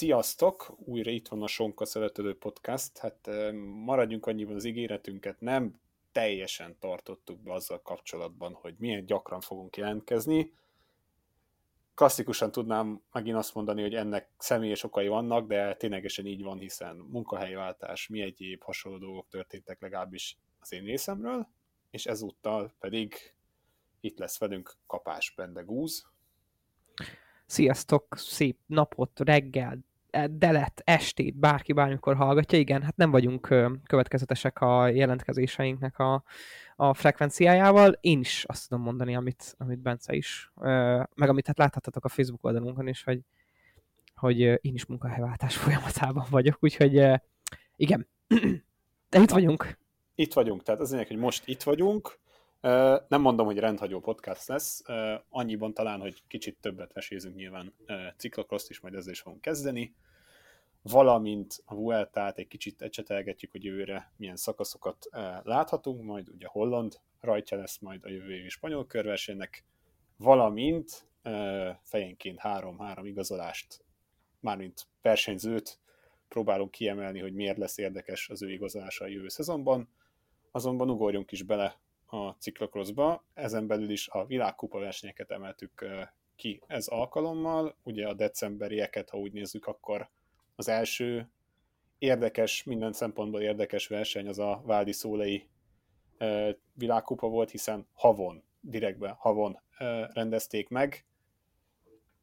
Sziasztok! Újra itt van a Sonka Szeretelő Podcast. Hát maradjunk annyiban az ígéretünket, nem teljesen tartottuk be azzal kapcsolatban, hogy milyen gyakran fogunk jelentkezni. Klasszikusan tudnám megint azt mondani, hogy ennek személyes okai vannak, de ténylegesen így van, hiszen munkahelyváltás, mi egyéb hasonló dolgok történtek legalábbis az én részemről, és ezúttal pedig itt lesz velünk Kapás Bendegúz. Sziasztok, szép napot, reggel, delet, estét, bárki bármikor hallgatja. Igen, hát nem vagyunk következetesek a jelentkezéseinknek a, a frekvenciájával. Én is azt tudom mondani, amit, amit Bence is, meg amit hát láthattatok a Facebook oldalunkon is, hogy, hogy én is munkahelyváltás folyamatában vagyok, úgyhogy igen, de itt vagyunk. Itt vagyunk, tehát az hogy most itt vagyunk, nem mondom, hogy rendhagyó podcast lesz, annyiban talán, hogy kicsit többet mesézünk nyilván ciklokrost is, majd ezzel is fogunk kezdeni, valamint a Vueltát egy kicsit ecsetelgetjük, hogy jövőre milyen szakaszokat láthatunk, majd ugye Holland rajtja lesz majd a jövő évi spanyol körversenynek, valamint fejenként három-három igazolást, mármint versenyzőt próbálunk kiemelni, hogy miért lesz érdekes az ő igazolása a jövő szezonban, azonban ugorjunk is bele a ciklokroszba, ezen belül is a világkupa versenyeket emeltük ki ez alkalommal, ugye a decemberieket, ha úgy nézzük, akkor az első érdekes, minden szempontból érdekes verseny az a Vádi Szólei világkupa volt, hiszen havon, direktben havon rendezték meg.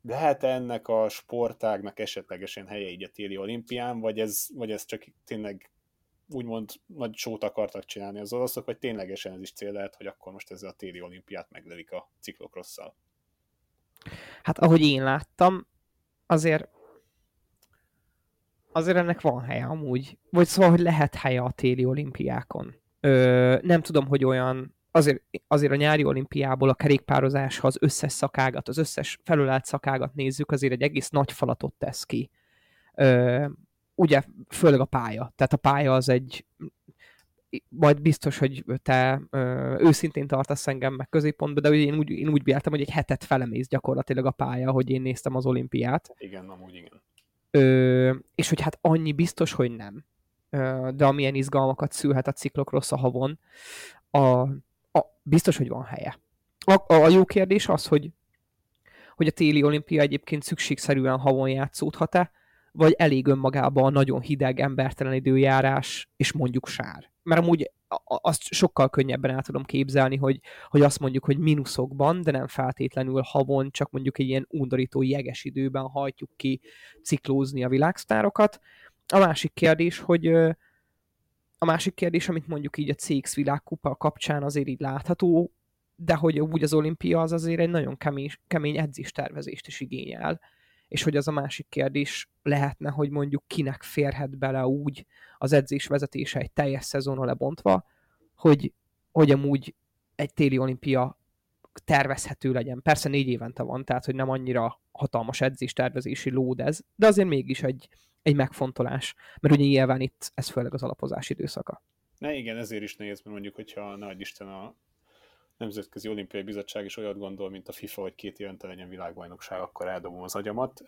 Lehet -e ennek a sportágnak esetlegesen helye így a téli olimpián, vagy ez, vagy ez csak tényleg úgymond nagy sót akartak csinálni az oroszok, vagy ténylegesen ez is cél lehet, hogy akkor most ezzel a téli olimpiát meglövik a ciklokrosszal? Hát ahogy én láttam, azért azért ennek van helye amúgy. Vagy szóval, hogy lehet helye a téli olimpiákon. Ö, nem tudom, hogy olyan azért, azért a nyári olimpiából a kerékpározás, ha az összes szakágat, az összes felülállt szakágat nézzük, azért egy egész nagy falatot tesz ki. Ugye főleg a pálya. Tehát a pálya az egy majd biztos, hogy te ö, őszintén tartasz engem meg középpontba, de én úgy, én úgy véltem, hogy egy hetet felemész gyakorlatilag a pálya, hogy én néztem az olimpiát. Igen, amúgy igen. Ö, és hogy hát annyi biztos, hogy nem. Ö, de amilyen izgalmakat szülhet a ciklokrosz a havon, a, a, biztos, hogy van helye. A, a jó kérdés az, hogy, hogy a téli olimpia egyébként szükségszerűen havon játszódhat-e, vagy elég önmagában a nagyon hideg, embertelen időjárás, és mondjuk sár. Mert amúgy azt sokkal könnyebben el tudom képzelni, hogy, hogy azt mondjuk, hogy mínuszokban, de nem feltétlenül havon, csak mondjuk egy ilyen undorító jeges időben hajtjuk ki ciklózni a világsztárokat. A másik kérdés, hogy a másik kérdés, amit mondjuk így a CX világkupa kapcsán azért így látható, de hogy úgy az olimpia az azért egy nagyon kemény, kemény edzéstervezést is igényel és hogy az a másik kérdés lehetne, hogy mondjuk kinek férhet bele úgy az edzés vezetése egy teljes szezonra lebontva, hogy, hogy amúgy egy téli olimpia tervezhető legyen. Persze négy évente van, tehát hogy nem annyira hatalmas edzés tervezési lód ez, de azért mégis egy, egy megfontolás, mert ugye nyilván itt ez főleg az alapozás időszaka. Ne, igen, ezért is nehéz, mert mondjuk, hogyha nagy Isten a Nemzetközi Olimpiai Bizottság is olyat gondol, mint a FIFA, hogy két évente legyen világbajnokság, akkor eldobom az agyamat.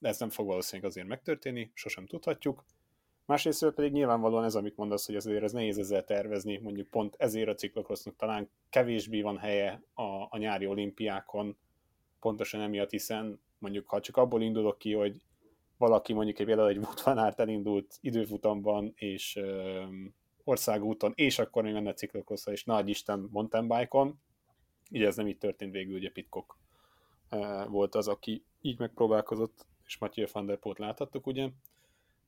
Ez nem fog valószínűleg azért megtörténni, sosem tudhatjuk. Másrészt pedig nyilvánvalóan ez, amit mondasz, hogy azért ez nehéz ezzel tervezni, mondjuk pont ezért a ciklokrosznak talán kevésbé van helye a, a nyári olimpiákon, pontosan emiatt, hiszen mondjuk ha csak abból indulok ki, hogy valaki mondjuk egy például egy Wout elindult időfutamban, és országúton, és akkor még menne ciklokrosszal, és nagy Isten mountain bike-on. Ugye ez nem így történt végül, ugye Pitcock eh, volt az, aki így megpróbálkozott, és Mathieu van der Poot láthattuk, ugye.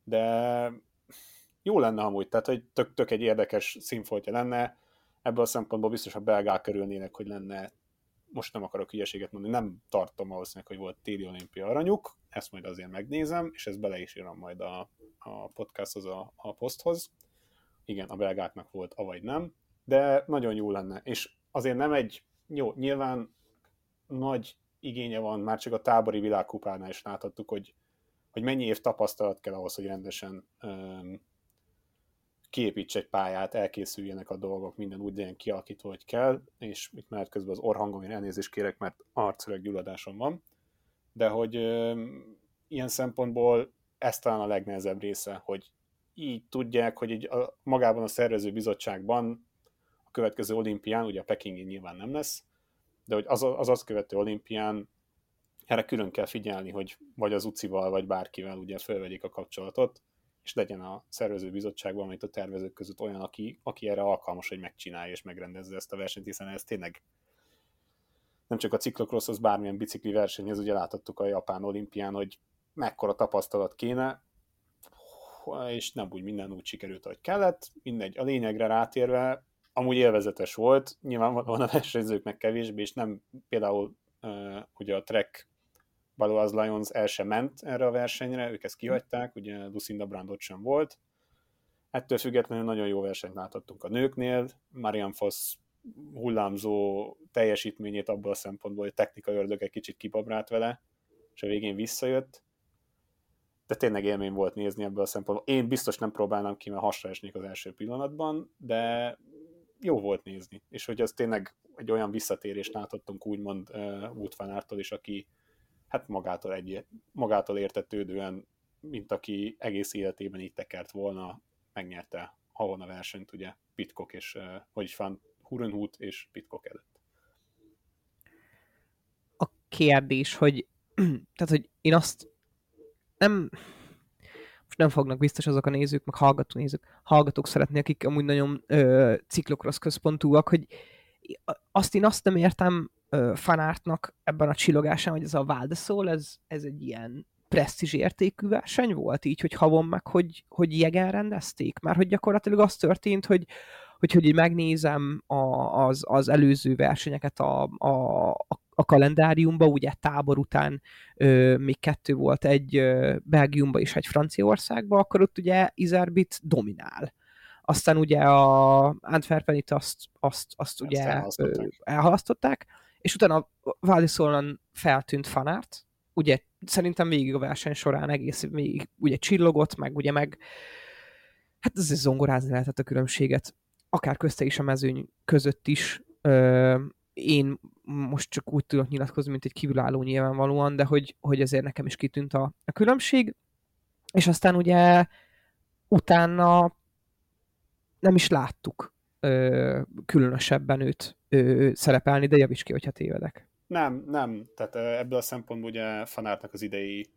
De jó lenne amúgy, tehát hogy tök, tök egy érdekes színfoltja lenne, ebből a szempontból biztos a belgák körülnének, hogy lenne, most nem akarok hülyeséget mondani, nem tartom valószínűleg, hogy volt téli olimpia aranyuk, ezt majd azért megnézem, és ezt bele is írom majd a, a podcasthoz, a, a poszthoz igen, a belgáknak volt, avagy nem, de nagyon jó lenne. És azért nem egy, jó, nyilván nagy igénye van, már csak a tábori világkupánál is láthattuk, hogy, hogy mennyi év tapasztalat kell ahhoz, hogy rendesen um, kiépíts egy pályát, elkészüljenek a dolgok, minden úgy legyen kialakítva, hogy kell, és itt már közben az orhangom, én elnézést kérek, mert arcöreg gyulladásom van, de hogy um, ilyen szempontból ez talán a legnehezebb része, hogy így tudják, hogy így a, magában a szervező bizottságban a következő olimpián, ugye a Pekingi nyilván nem lesz, de hogy az az, az követő olimpián erre külön kell figyelni, hogy vagy az UCI-val, vagy bárkivel ugye felvegyék a kapcsolatot, és legyen a szervező bizottságban, amit a tervezők között olyan, aki, aki erre alkalmas, hogy megcsinálja és megrendezze ezt a versenyt, hiszen ez tényleg nem csak a ciklokrosz, az bármilyen bicikli versenyhez, ugye láthattuk a Japán olimpián, hogy mekkora tapasztalat kéne, és nem úgy minden úgy sikerült, ahogy kellett. Mindegy, a lényegre rátérve, amúgy élvezetes volt, nyilvánvalóan a versenyzőknek kevésbé, és nem például uh, ugye a Trek Baloaz Lions el sem ment erre a versenyre, ők ezt kihagyták, ugye Lucinda Brandot sem volt. Ettől függetlenül nagyon jó versenyt láthattunk a nőknél, Marian Foss hullámzó teljesítményét abból a szempontból, hogy technikai ördög egy kicsit kibabrált vele, és a végén visszajött. De tényleg élmény volt nézni ebből a szempontból. Én biztos nem próbálnám ki, mert hasra esnék az első pillanatban, de jó volt nézni. És hogy az tényleg egy olyan visszatérést láthattunk úgymond uh, útvanártól is, aki hát magától, egy, magától értetődően, mint aki egész életében így tekert volna, megnyerte havon a versenyt, ugye Pitcock és, uh, vagyis van Hurenhut és Pitcock előtt. A kérdés, hogy tehát, hogy én azt nem most nem fognak biztos azok a nézők, meg hallgató nézők, hallgatók szeretni, akik amúgy nagyon ö, ciklokrosz központúak, hogy azt én azt nem értem ö, fanártnak ebben a csillogásán, hogy ez a Valdeszól, ez, ez egy ilyen presztízs értékű verseny volt, így, hogy havon meg, hogy, hogy jegen rendezték. Már hogy gyakorlatilag az történt, hogy hogy, hogy megnézem a, az, az előző versenyeket a, a, a kalendáriumba, ugye tábor után ö, még kettő volt, egy ö, Belgiumba és egy Franciaországba, akkor ott ugye Izerbit dominál. Aztán ugye a Antwerpenit azt, azt, azt ugye elhalasztották. Ö, elhalasztották, és utána a Valdiszolan feltűnt fanárt, ugye szerintem végig a verseny során egész végig ugye csillogott, meg ugye meg hát ez zongorázni lehetett a különbséget akár közte is a mezőny között is ö, én most csak úgy tudok nyilatkozni, mint egy kívülálló nyilvánvalóan, de hogy, hogy ezért nekem is kitűnt a, a különbség. És aztán ugye utána nem is láttuk ö, különösebben őt ö, szerepelni, de javíts ki, hogyha tévedek. Nem, nem. Tehát ebből a szempontból ugye Fanártnak az idei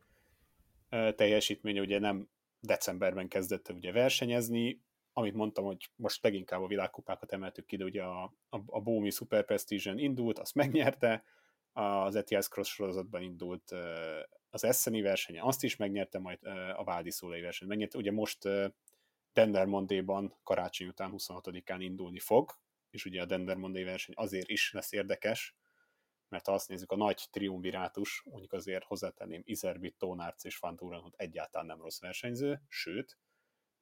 teljesítménye ugye nem decemberben kezdett ugye versenyezni, amit mondtam, hogy most leginkább a világkupákat emeltük ki, de ugye a, a, a Bómi Super prestige indult, azt megnyerte, az ETS Cross sorozatban indult az Esseni versenye, azt is megnyerte, majd a Vádi Szólai verseny megnyerte. Ugye most Dender Monday-ban karácsony után 26-án indulni fog, és ugye a Dender Monday verseny azért is lesz érdekes, mert ha azt nézzük, a nagy triumvirátus, mondjuk azért hozzátenném Izerbit, Tónárc és Fanturan, egyáltalán nem rossz versenyző, sőt,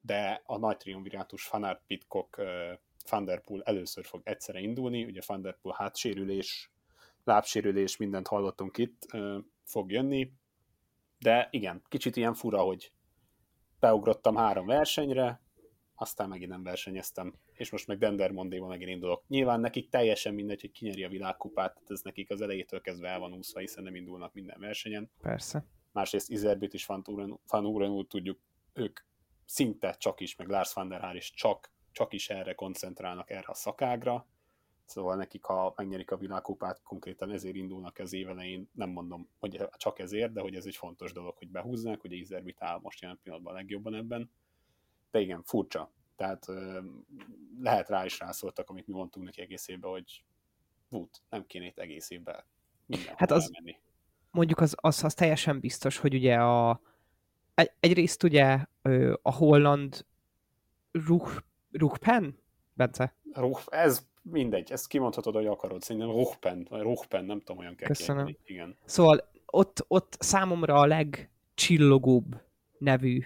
de a nagy triumvirátus Fanart Pitcock Thunderpool először fog egyszerre indulni, ugye Thunderpool hátsérülés, lábsérülés, mindent hallottunk itt, fog jönni, de igen, kicsit ilyen fura, hogy beugrottam három versenyre, aztán megint nem versenyeztem, és most meg Dender Mondéval megint indulok. Nyilván nekik teljesen mindegy, hogy kinyeri a világkupát, tehát ez nekik az elejétől kezdve el van úszva, hiszen nem indulnak minden versenyen. Persze. Másrészt Izerbit és Van Uren úgy tudjuk, ők szinte csak is, meg Lars van der Haar is csak, csak is erre koncentrálnak, erre a szakágra, szóval nekik, ha megnyerik a világkupát, konkrétan ezért indulnak az évelején, nem mondom, hogy csak ezért, de hogy ez egy fontos dolog, hogy behúzzák, ugye Izerbit áll most jelen pillanatban a legjobban ebben, de igen, furcsa. Tehát lehet rá is rászóltak, amit mi mondtunk neki egész évben, hogy Wood, nem kéne itt egész évben hát az, elmenni. Mondjuk az, az, az teljesen biztos, hogy ugye a, egyrészt ugye a holland ruh, ruhpen, Bence? Ruh, ez mindegy, ezt kimondhatod, hogy akarod, szerintem ruhpen, vagy ruhpen, nem tudom, olyan kell Köszönöm. Kérni. Igen. Szóval ott, ott számomra a legcsillogóbb nevű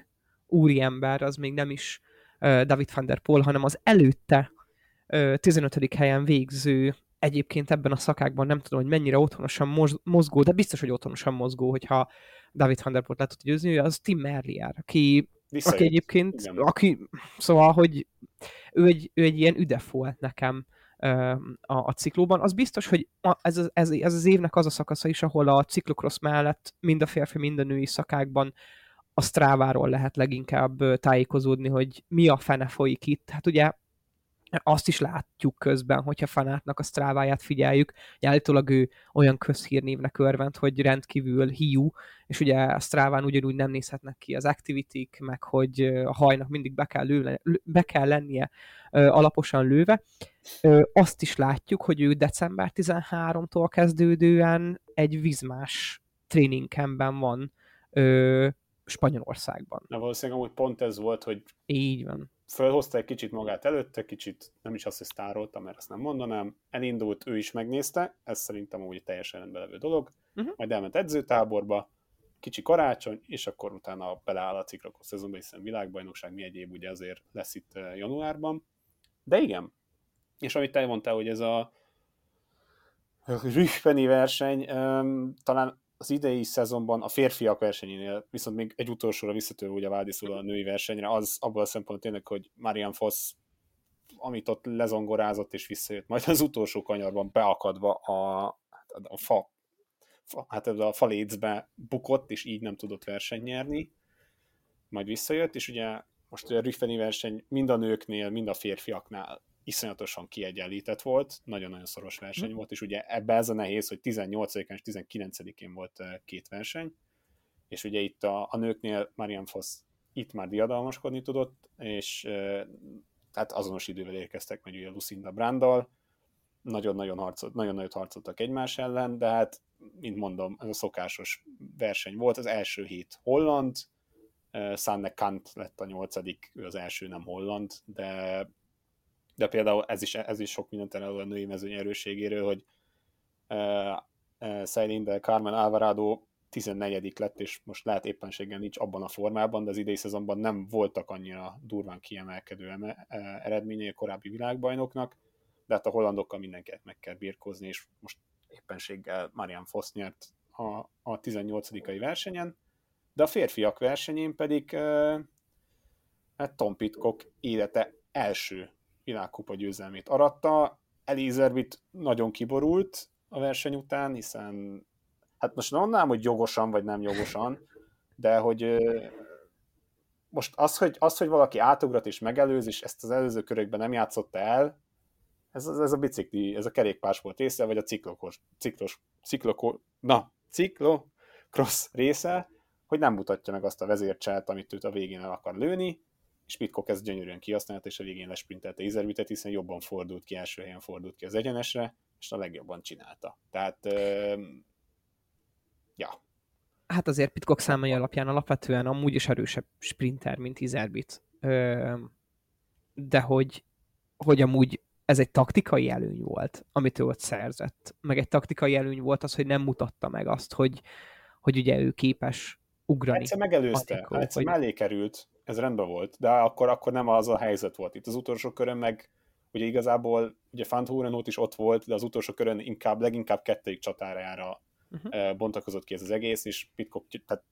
úriember, az még nem is David van der Poel, hanem az előtte uh, 15. helyen végző egyébként ebben a szakákban nem tudom, hogy mennyire otthonosan mozgó, de biztos, hogy otthonosan mozgó, hogyha David Van Der Poel le tudja győzni, az Tim Merlier, aki, Visszajött. aki egyébként, Igen. aki, szóval, hogy ő egy, ő egy ilyen üdef volt nekem a, a ciklóban. Az biztos, hogy ez, ez, ez, ez az évnek az a szakasza is, ahol a ciklokrosz mellett mind a férfi, mind a női szakákban a Stráváról lehet leginkább tájékozódni, hogy mi a fene folyik itt. Hát ugye azt is látjuk közben, hogyha fanátnak a sztráváját figyeljük, hogy állítólag ő olyan közhírnévnek örvend, hogy rendkívül hiú, és ugye a sztráván ugyanúgy nem nézhetnek ki az activity meg hogy a hajnak mindig be kell, lőle, be kell lennie alaposan lőve. Azt is látjuk, hogy ő december 13-tól kezdődően egy vizmás tréningkemben van Spanyolországban. Na valószínűleg amúgy pont ez volt, hogy így van fölhozta egy kicsit magát előtte, kicsit nem is azt, hogy sztárolta, mert ezt nem mondanám, elindult, ő is megnézte, ez szerintem úgy teljesen rendben levő dolog, uh-huh. majd elment edzőtáborba, kicsi karácsony, és akkor utána beleáll a ciklokos szezonban, hiszen világbajnokság mi egyéb ugye azért lesz itt eh, januárban. De igen, és amit te mondtál, hogy ez a Rüchpeni verseny, um, talán az idei szezonban a férfiak versenyénél, viszont még egy utolsóra visszatérő ugye Vádiszul a női versenyre, az abból a szempontból tényleg, hogy Marian Foss amit ott lezongorázott és visszajött, majd az utolsó kanyarban beakadva a, a fa, fa hát a falécbe bukott, és így nem tudott verseny nyerni, majd visszajött, és ugye most a Rüffeni verseny mind a nőknél, mind a férfiaknál iszonyatosan kiegyenlített volt, nagyon-nagyon szoros verseny mm. volt, és ugye ebbe ez a nehéz, hogy 18-án és 19-én volt két verseny, és ugye itt a, a nőknél Marian Foss itt már diadalmaskodni tudott, és tehát azonos idővel érkeztek meg ugye Lucinda Brandal, nagyon-nagyon harcolt, nagyon nagyot harcoltak egymás ellen, de hát, mint mondom, ez a szokásos verseny volt, az első hét holland, Sanne Kant lett a nyolcadik, ő az első nem holland, de de például ez is, ez is sok mindent elő a női mezőny erőségéről, hogy uh, uh, de Carmen Alvarado 14 lett, és most lehet éppenséggel nincs abban a formában, de az idei szezonban nem voltak annyira durván kiemelkedő eme, eredményei a korábbi világbajnoknak, de hát a hollandokkal mindenkinek meg kell birkózni, és most éppenséggel Marian Foss nyert a, a 18 versenyen, de a férfiak versenyén pedig uh, hát Tom Pitcock élete első világkupa győzelmét aratta. Elizabeth nagyon kiborult a verseny után, hiszen hát most nem mondanám, hogy jogosan vagy nem jogosan, de hogy most az, hogy, az, hogy valaki átugrat és megelőz, és ezt az előző körökben nem játszotta el, ez, ez a bicikli, ez a kerékpás volt része, vagy a ciklokos, ciklos, cikloko, na, ciklo, cross része, hogy nem mutatja meg azt a vezércselt, amit őt a végén el akar lőni, és Pitcock ezt gyönyörűen kihasznált, és a végén lesprintelte Izervitet, hiszen jobban fordult ki, első helyen fordult ki az egyenesre, és a legjobban csinálta. Tehát, euh, ja. Hát azért Pitcock számai alapján alapvetően amúgy is erősebb sprinter, mint Izerbit. De hogy, hogy amúgy ez egy taktikai előny volt, amit ő ott szerzett. Meg egy taktikai előny volt az, hogy nem mutatta meg azt, hogy, hogy ugye ő képes ugrani. Egyszer megelőzte, Patikó, egyszer vagy... mellé került, ez rendben volt, de akkor, akkor nem az a helyzet volt. Itt az utolsó körön meg ugye igazából ugye Fanthurenot is ott volt, de az utolsó körön inkább, leginkább kettőig csatárára uh-huh. bontakozott ki ez az egész, és Pitcock, tehát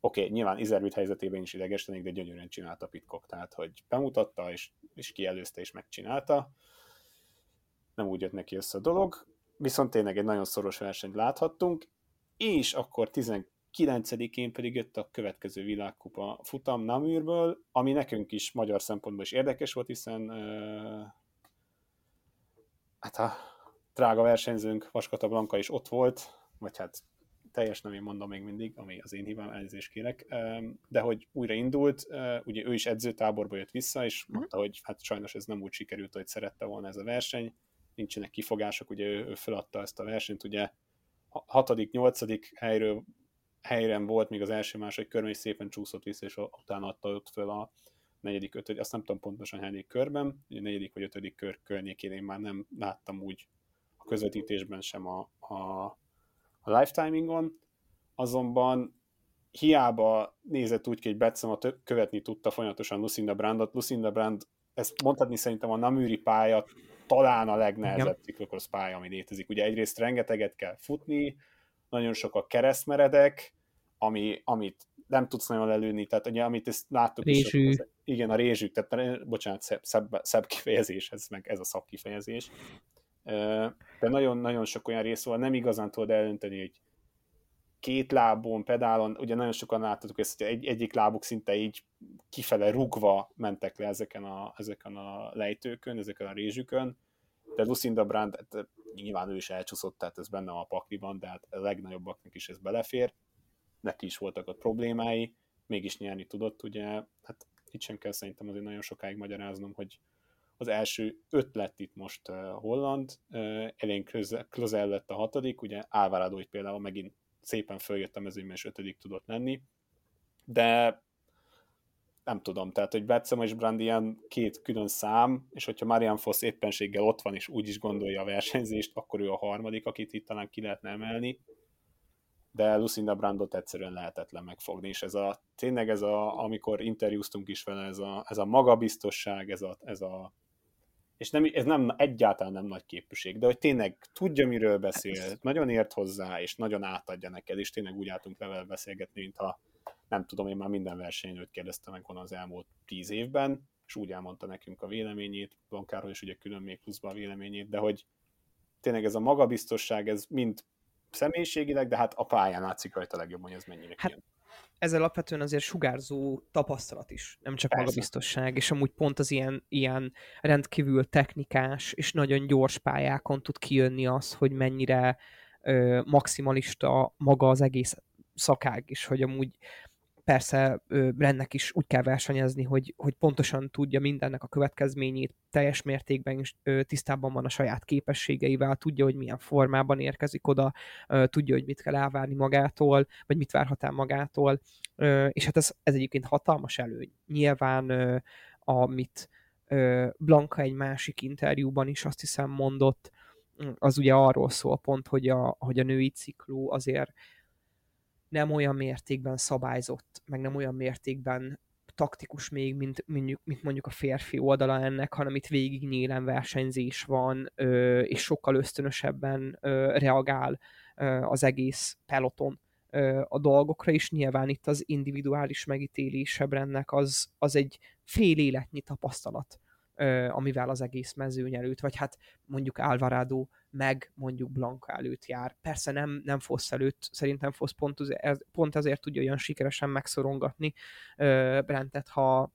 oké, okay, nyilván Izervit helyzetében is idegestenik, de gyönyörűen csinálta Pitcock, tehát hogy bemutatta, és, és kielőzte, és megcsinálta. Nem úgy jött neki össze a dolog, viszont tényleg egy nagyon szoros versenyt láthattunk, és akkor 9-én pedig jött a következő világkupa futam Naműrből, ami nekünk is magyar szempontból is érdekes volt, hiszen uh, hát a drága versenyzőnk Vaskata Blanka is ott volt, vagy hát teljes nem én mondom még mindig, ami az én hibám, elnézést kérek, de hogy újra indult, ugye ő is edzőtáborba jött vissza, és mhm. mondta, hogy hát sajnos ez nem úgy sikerült, hogy szerette volna ez a verseny, nincsenek kifogások, ugye ő, ő feladta ezt a versenyt, ugye hatodik, nyolcadik helyről helyre volt még az első-második körben, és szépen csúszott vissza, és utána adta ott föl a negyedik, ötödik, azt nem tudom pontosan hányadik körben, a negyedik vagy ötödik kör környékén én már nem láttam úgy a közvetítésben sem a, a, a lifetimingon, azonban hiába nézett úgy ki, hogy Betszema követni tudta folyamatosan Lucinda Brandot. Lucinda Brand, ezt mondhatni szerintem a Naműri pálya talán a legnehezebb ciklokrosz pálya, ami létezik. Ugye egyrészt rengeteget kell futni, nagyon sok a keresztmeredek, ami, amit nem tudsz nagyon lelőni, tehát ugye, amit ezt láttuk Rézsű. is, igen, a rézsű, tehát bocsánat, szebb, szebb, szebb kifejezés, ez meg ez a szakkifejezés. De nagyon-nagyon sok olyan rész van, nem igazán tudod eldönteni, hogy két lábon, pedálon, ugye nagyon sokan láttatok ezt, hogy egy, egyik lábuk szinte így kifele rugva mentek le ezeken a, ezeken a lejtőkön, ezeken a rézsükön, de Lucinda Brand, nyilván ő is elcsúszott, tehát ez benne a pakliban, de hát a legnagyobbaknak is ez belefér, neki is voltak ott problémái, mégis nyerni tudott, ugye, hát itt sem kell szerintem azért nagyon sokáig magyaráznom, hogy az első öt lett itt most uh, Holland, uh, Elén Klozel lett a hatodik, ugye Álvarado itt például megint szépen följött a mezőnyben, és ötödik tudott lenni, de nem tudom, tehát, hogy Betszem és Brand ilyen két külön szám, és hogyha Marian Foss éppenséggel ott van, és úgy is gondolja a versenyzést, akkor ő a harmadik, akit itt talán ki lehetne emelni, de Lucinda Brandot egyszerűen lehetetlen megfogni, és ez a, tényleg ez a, amikor interjúztunk is vele, ez a, ez a magabiztosság, ez a, ez a és nem, ez nem egyáltalán nem nagy képűség, de hogy tényleg tudja, miről beszél, nagyon ért hozzá, és nagyon átadja neked, és tényleg úgy álltunk vele beszélgetni, mintha nem tudom, én már minden versenyen őt kérdeztem meg az elmúlt tíz évben, és úgy elmondta nekünk a véleményét, Blankáról is ugye külön még pluszban a véleményét, de hogy tényleg ez a magabiztosság, ez mind személyiségileg, de hát a pályán látszik rajta legjobban, hogy ez mennyire hát, ez alapvetően azért sugárzó tapasztalat is, nem csak Persze. magabiztosság, és amúgy pont az ilyen, ilyen rendkívül technikás és nagyon gyors pályákon tud kijönni az, hogy mennyire ö, maximalista maga az egész szakág is, hogy amúgy persze Brennek is úgy kell versenyezni, hogy, hogy pontosan tudja mindennek a következményét, teljes mértékben is tisztában van a saját képességeivel, tudja, hogy milyen formában érkezik oda, tudja, hogy mit kell elvárni magától, vagy mit várhat el magától, és hát ez, ez egyébként hatalmas előny. Nyilván, amit Blanka egy másik interjúban is azt hiszem mondott, az ugye arról szól pont, hogy a, hogy a női cikló azért nem olyan mértékben szabályzott, meg nem olyan mértékben taktikus még, mint, mint, mondjuk a férfi oldala ennek, hanem itt végig nyílen versenyzés van, és sokkal ösztönösebben reagál az egész peloton. A dolgokra, és nyilván itt az individuális megítélése ennek az, az egy fél életnyi tapasztalat, amivel az egész mezőny előtt, vagy hát mondjuk Alvarado meg mondjuk Blanka előtt jár. Persze nem, nem Fosz előtt, szerintem Fosz pont, az, pont ezért tudja olyan sikeresen megszorongatni uh, Brentet, ha,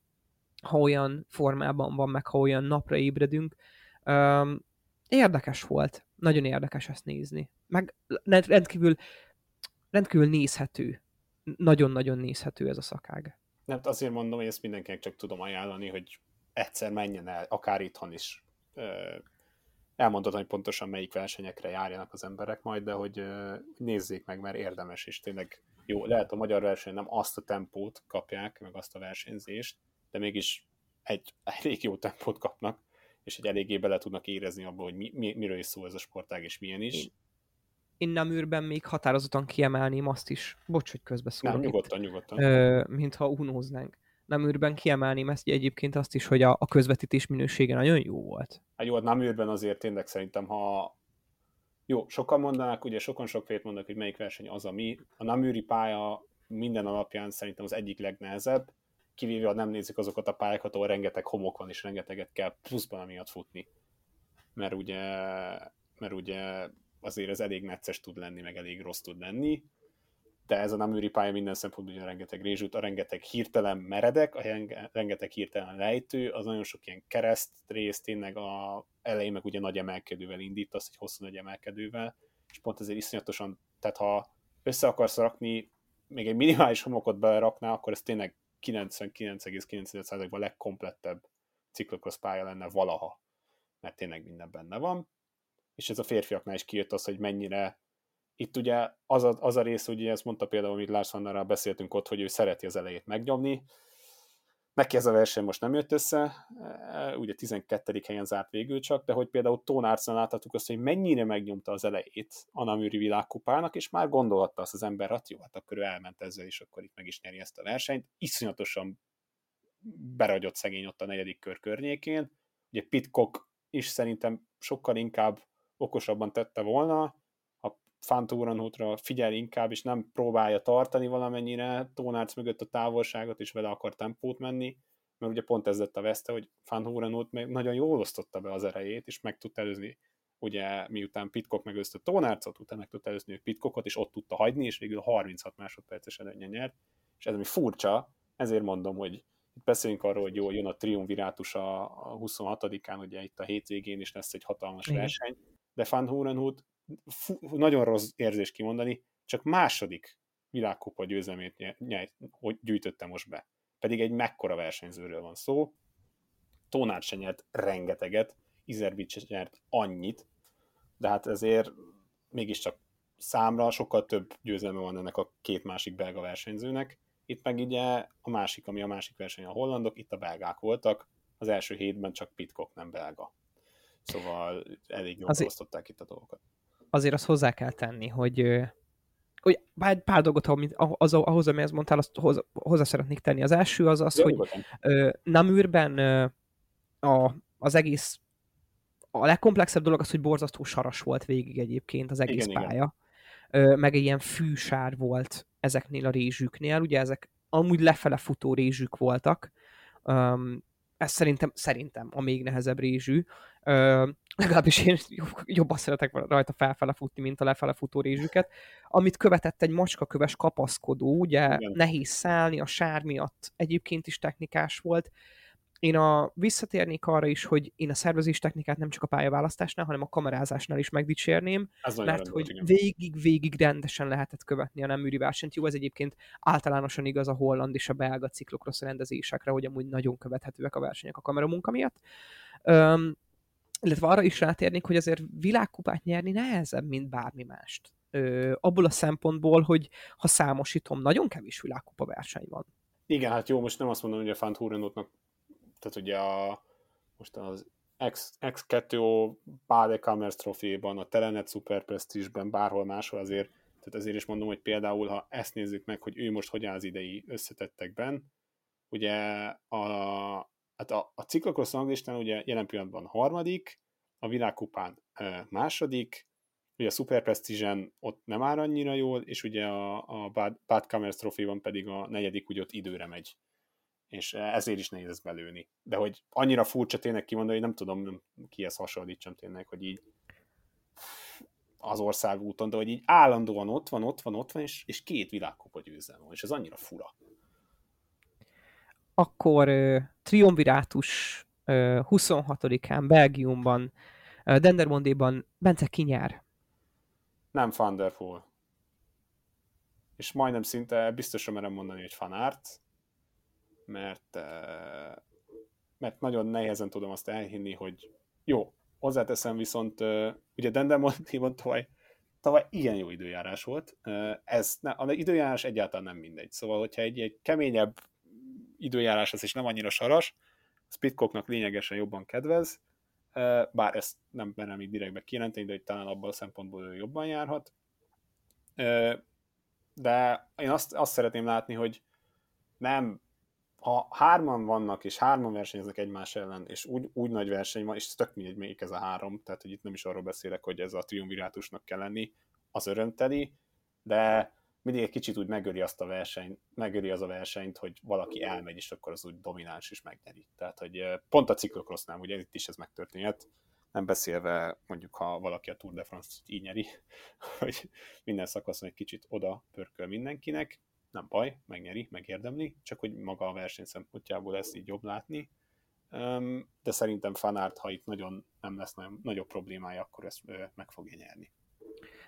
ha olyan formában van, meg ha olyan napra ébredünk. Um, érdekes volt, nagyon érdekes ezt nézni. Meg rendkívül, rendkívül nézhető, nagyon-nagyon nézhető ez a szakág. Nem, azért mondom, hogy ezt mindenkinek csak tudom ajánlani, hogy egyszer menjen el, akár itthon is elmondod, hogy pontosan melyik versenyekre járjanak az emberek majd, de hogy nézzék meg, mert érdemes, és tényleg jó, lehet a magyar verseny nem azt a tempót kapják, meg azt a versenyzést, de mégis egy elég jó tempót kapnak, és egy eléggé bele tudnak érezni abba, hogy mi, mi, miről is szól ez a sportág, és milyen is. Én, én nem űrben még határozottan kiemelném azt is, bocs, hogy közbeszólok Nem, nyugodtan, nyugodtan. Ö, mintha unóznánk Naműrben kiemelném ezt egyébként azt is, hogy a, a közvetítés minősége nagyon jó volt. Hát jó, a Naműrben azért tényleg szerintem, ha jó, sokan mondanák, ugye sokan sokfélet mondanak, hogy melyik verseny az, ami. A Naműri pálya minden alapján szerintem az egyik legnehezebb, kivéve, ha nem nézik azokat a pályákat, ahol rengeteg homok van, és rengeteget kell pluszban amiatt futni. Mert ugye, mert ugye azért ez elég necces tud lenni, meg elég rossz tud lenni de ez a Namuri pálya minden szempontból ugye rengeteg rézsút, a rengeteg hirtelen meredek, a rengeteg hirtelen lejtő, az nagyon sok ilyen kereszt rész, tényleg a elején meg ugye nagy emelkedővel indítasz, egy hosszú nagy emelkedővel, és pont ezért iszonyatosan, tehát ha össze akarsz rakni, még egy minimális homokot beleraknál, akkor ez tényleg 99,9%-ban a legkomplettebb ciklokrosz pálya lenne valaha, mert tényleg minden benne van. És ez a férfiaknál is kijött az, hogy mennyire itt ugye az a, az a rész, ugye ezt mondta például, amit Lars Vannerral beszéltünk ott, hogy ő szereti az elejét megnyomni. Neki ez a verseny most nem jött össze, e, ugye 12. helyen zárt végül csak, de hogy például Tónárcán láthatjuk azt, hogy mennyire megnyomta az elejét a Naműri világkupának, és már gondolhatta azt az ember, hogy hát jó, hát akkor ő elment ezzel, és akkor itt meg is nyeri ezt a versenyt. Iszonyatosan beragyott szegény ott a negyedik kör környékén. Ugye Pitcock is szerintem sokkal inkább okosabban tette volna, Fantóranhútra figyel inkább, és nem próbálja tartani valamennyire Tónárc mögött a távolságot, és vele akar tempót menni, mert ugye pont ez lett a veszte, hogy Fantóranhút meg nagyon jól osztotta be az erejét, és meg tudta előzni ugye miután Pitcock megőzte Tónárcot, utána meg tudta előzni Pitcockot, és ott tudta hagyni, és végül 36 másodperces előnye nyert, és ez ami furcsa, ezért mondom, hogy itt beszélünk arról, hogy jó, jön a triumvirátus a 26-án, ugye itt a hétvégén is lesz egy hatalmas Igen. verseny, de Van Horenhout nagyon rossz érzés kimondani, csak második világkupa győzelmét hogy gyűjtötte most be. Pedig egy mekkora versenyzőről van szó. Tónár se nyert rengeteget, Izerbics nyert annyit, de hát ezért mégiscsak számra sokkal több győzelme van ennek a két másik belga versenyzőnek. Itt meg ugye a másik, ami a másik verseny a hollandok, itt a belgák voltak, az első hétben csak Pitcock nem belga. Szóval elég jól osztották itt a dolgokat. Azért azt hozzá kell tenni, hogy hogy pár, pár dolgot, amit, az, ahhoz, amihez mondtál, azt hozzá, hozzá szeretnék tenni. Az első az az, Jó, hogy uh, Namürben uh, a, az egész a legkomplexebb dolog az, hogy borzasztó saras volt végig egyébként az egész igen, pálya. Igen. Meg egy ilyen fűsár volt ezeknél a rézsüknél. Ugye ezek amúgy lefele futó rézsük voltak. Um, ez szerintem, szerintem a még nehezebb rézsű. Uh, legalábbis én jobban szeretek rajta felfele futni, mint a lefele futó rézsüket. Amit követett egy macskaköves kapaszkodó, ugye Igen. nehéz szállni, a sár miatt egyébként is technikás volt én a, visszatérnék arra is, hogy én a szervezés technikát nem csak a pályaválasztásnál, hanem a kamerázásnál is megdicsérném, mert hogy végig-végig rendesen lehetett követni a nem űri versenyt. Jó, ez egyébként általánosan igaz a holland és a belga ciklokrossz rendezésekre, hogy amúgy nagyon követhetőek a versenyek a kameramunka miatt. Um, illetve arra is rátérnék, hogy azért világkupát nyerni nehezebb, mint bármi mást. Ö, abból a szempontból, hogy ha számosítom, nagyon kevés világkupa verseny van. Igen, hát jó, most nem azt mondom, hogy a Fant tehát ugye a, most az X, X2 Bade Commerce Trophy-ban, a Telenet Super Prestige-ben, bárhol máshol azért, tehát azért is mondom, hogy például, ha ezt nézzük meg, hogy ő most hogy áll az idei összetettekben, ugye a, hát a, a ciklokrosz ranglistán ugye jelen pillanatban harmadik, a világkupán második, ugye a Super Prestige-en ott nem áll annyira jól, és ugye a, a Bad, Bad Commerce pedig a negyedik, úgy ott időre megy és ezért is nehéz ezt belőni. De hogy annyira furcsa tényleg kimondani, hogy nem tudom kihez hasonlítsam tényleg, hogy így az országúton, de hogy így állandóan ott van, ott van, ott van, és, és két világkupa győzelme és ez annyira fura. Akkor triumvirátus uh, 26-án Belgiumban, uh, Dendermondéban Bence kinyár. Nem Thunderful. És majdnem szinte biztosan merem mondani, hogy fanart, mert, mert nagyon nehezen tudom azt elhinni, hogy jó, hozzáteszem viszont, ugye Dendemontiban tavaly, tavaly ilyen jó időjárás volt, ez, ne, az időjárás egyáltalán nem mindegy, szóval hogyha egy, egy keményebb időjárás az is nem annyira saras, Spitcocknak lényegesen jobban kedvez, bár ezt nem merem így direktbe kijelenteni, de hogy talán abban a szempontból ő jobban járhat. De én azt, azt szeretném látni, hogy nem ha hárman vannak, és hárman versenyeznek egymás ellen, és úgy, úgy nagy verseny van, és tök mindegy, melyik ez a három, tehát hogy itt nem is arról beszélek, hogy ez a triumvirátusnak kell lenni, az örömteli, de mindig egy kicsit úgy megöri azt a versenyt, megöri az a versenyt, hogy valaki elmegy, és akkor az úgy domináns is megnyeri. Tehát, hogy pont a ciklokrossznál, ugye itt is ez megtörténhet, nem beszélve mondjuk, ha valaki a Tour de France így nyeri, hogy minden szakaszon egy kicsit oda pörköl mindenkinek, nem baj, megnyeri, megérdemli, csak hogy maga a verseny szempontjából lesz így jobb látni. De szerintem Fanárt, ha itt nagyon nem lesz nagyon, nagyobb problémája, akkor ezt meg fogja nyerni.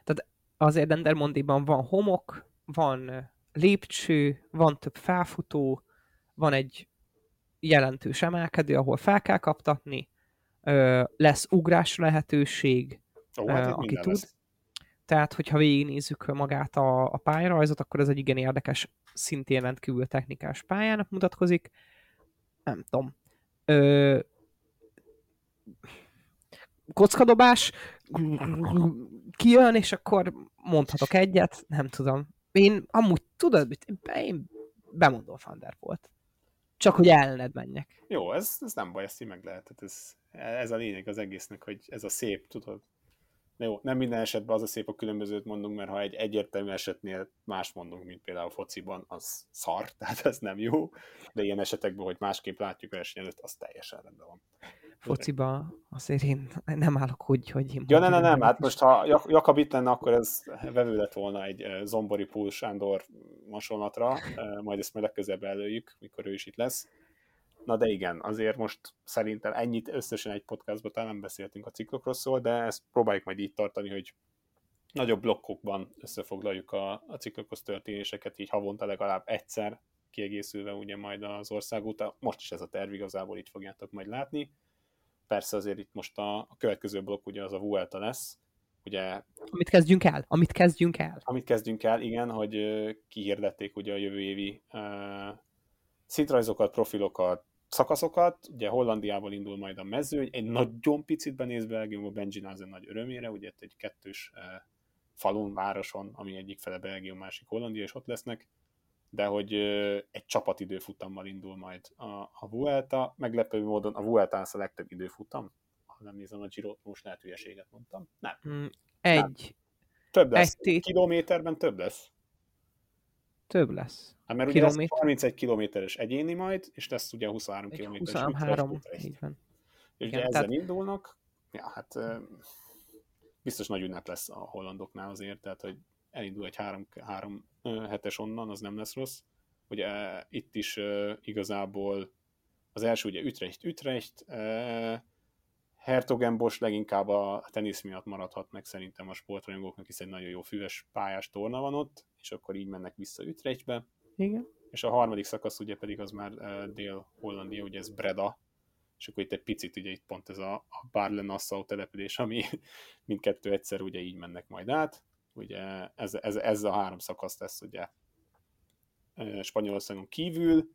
Tehát azért Dendermondiban van homok, van lépcső, van több felfutó, van egy jelentős emelkedő, ahol fel kell kaptatni, lesz ugrás lehetőség, Ó, hát aki tud. Lesz. Tehát, hogyha végignézzük magát a, a pályarajzot, akkor ez egy igen érdekes, szintén rendkívül technikás pályának mutatkozik. Nem tudom. Ö, kockadobás, kijön, és akkor mondhatok egyet, nem tudom. Én amúgy tudod, én bemondom volt. Csak hogy ellened menjek. Jó, ez, ez nem baj, ezt így meg lehet. Ez, ez a lényeg az egésznek, hogy ez a szép, tudod, jó, nem minden esetben az a szép, a különbözőt mondunk, mert ha egy egyértelmű esetnél más mondunk, mint például a fociban, az szar, tehát ez nem jó, de ilyen esetekben, hogy másképp látjuk verseny előtt, az teljesen rendben van. Fociba azért én nem állok úgy, hogy én Ja, nem, nem, nem, hát most ha Jakab itt lenne, akkor ez vevő lett volna egy Zombori Púl Sándor hasonlatra, majd ezt majd legközelebb előjük, mikor ő is itt lesz. Na de igen, azért most szerintem ennyit összesen egy podcastban talán nem beszéltünk a ciklokrosszról, de ezt próbáljuk majd így tartani, hogy nagyobb blokkokban összefoglaljuk a, a ciklokrosz történéseket, így havonta legalább egyszer, kiegészülve ugye majd az országút. Most is ez a terv, igazából így fogjátok majd látni. Persze azért itt most a, a következő blokk ugye az a Vuelta lesz, ugye... Amit kezdjünk el, amit kezdjünk el. Amit kezdjünk el, igen, hogy kihirdették ugye a jövő évi uh, szintrajzokat, profilokat, szakaszokat, ugye Hollandiából indul majd a mezőny, egy nagyon picit benéz Belgiumba Benji Nazen nagy örömére, ugye egy kettős uh, falun, városon, ami egyik fele Belgium, másik Hollandia, és ott lesznek, de hogy uh, egy csapatidőfutammal indul majd a, a Vuelta, meglepő módon a Vuelta lesz a legtöbb időfutam, ha nem nézem a Giro, most lehet hülyeséget mondtam. Nem. Mm, egy. Nem. Több lesz. Egy kilométerben több lesz. Több lesz. Hát mert ugye lesz 31 kilométeres egyéni majd, és lesz ugye 23 kilométeres 23, így van. És ugye ezzel tehát... indulnak, ja, hát biztos nagy ünnep lesz a hollandoknál azért, tehát hogy elindul egy három, három hetes onnan, az nem lesz rossz. Ugye itt is igazából az első ugye Ütrecht, Ütrecht, Hertogenbos leginkább a tenisz miatt maradhat meg szerintem a sportrajongóknak, hiszen egy nagyon jó füves pályás torna van ott, és akkor így mennek vissza Ütrechtbe. Igen. És a harmadik szakasz ugye pedig az már uh, Dél-Hollandia, ugye ez Breda, és akkor itt egy picit ugye itt pont ez a, a Barle-Nassau település, ami mindkettő egyszer ugye így mennek majd át. Ugye ez, ez, ez a három szakasz lesz ugye Spanyolországon kívül,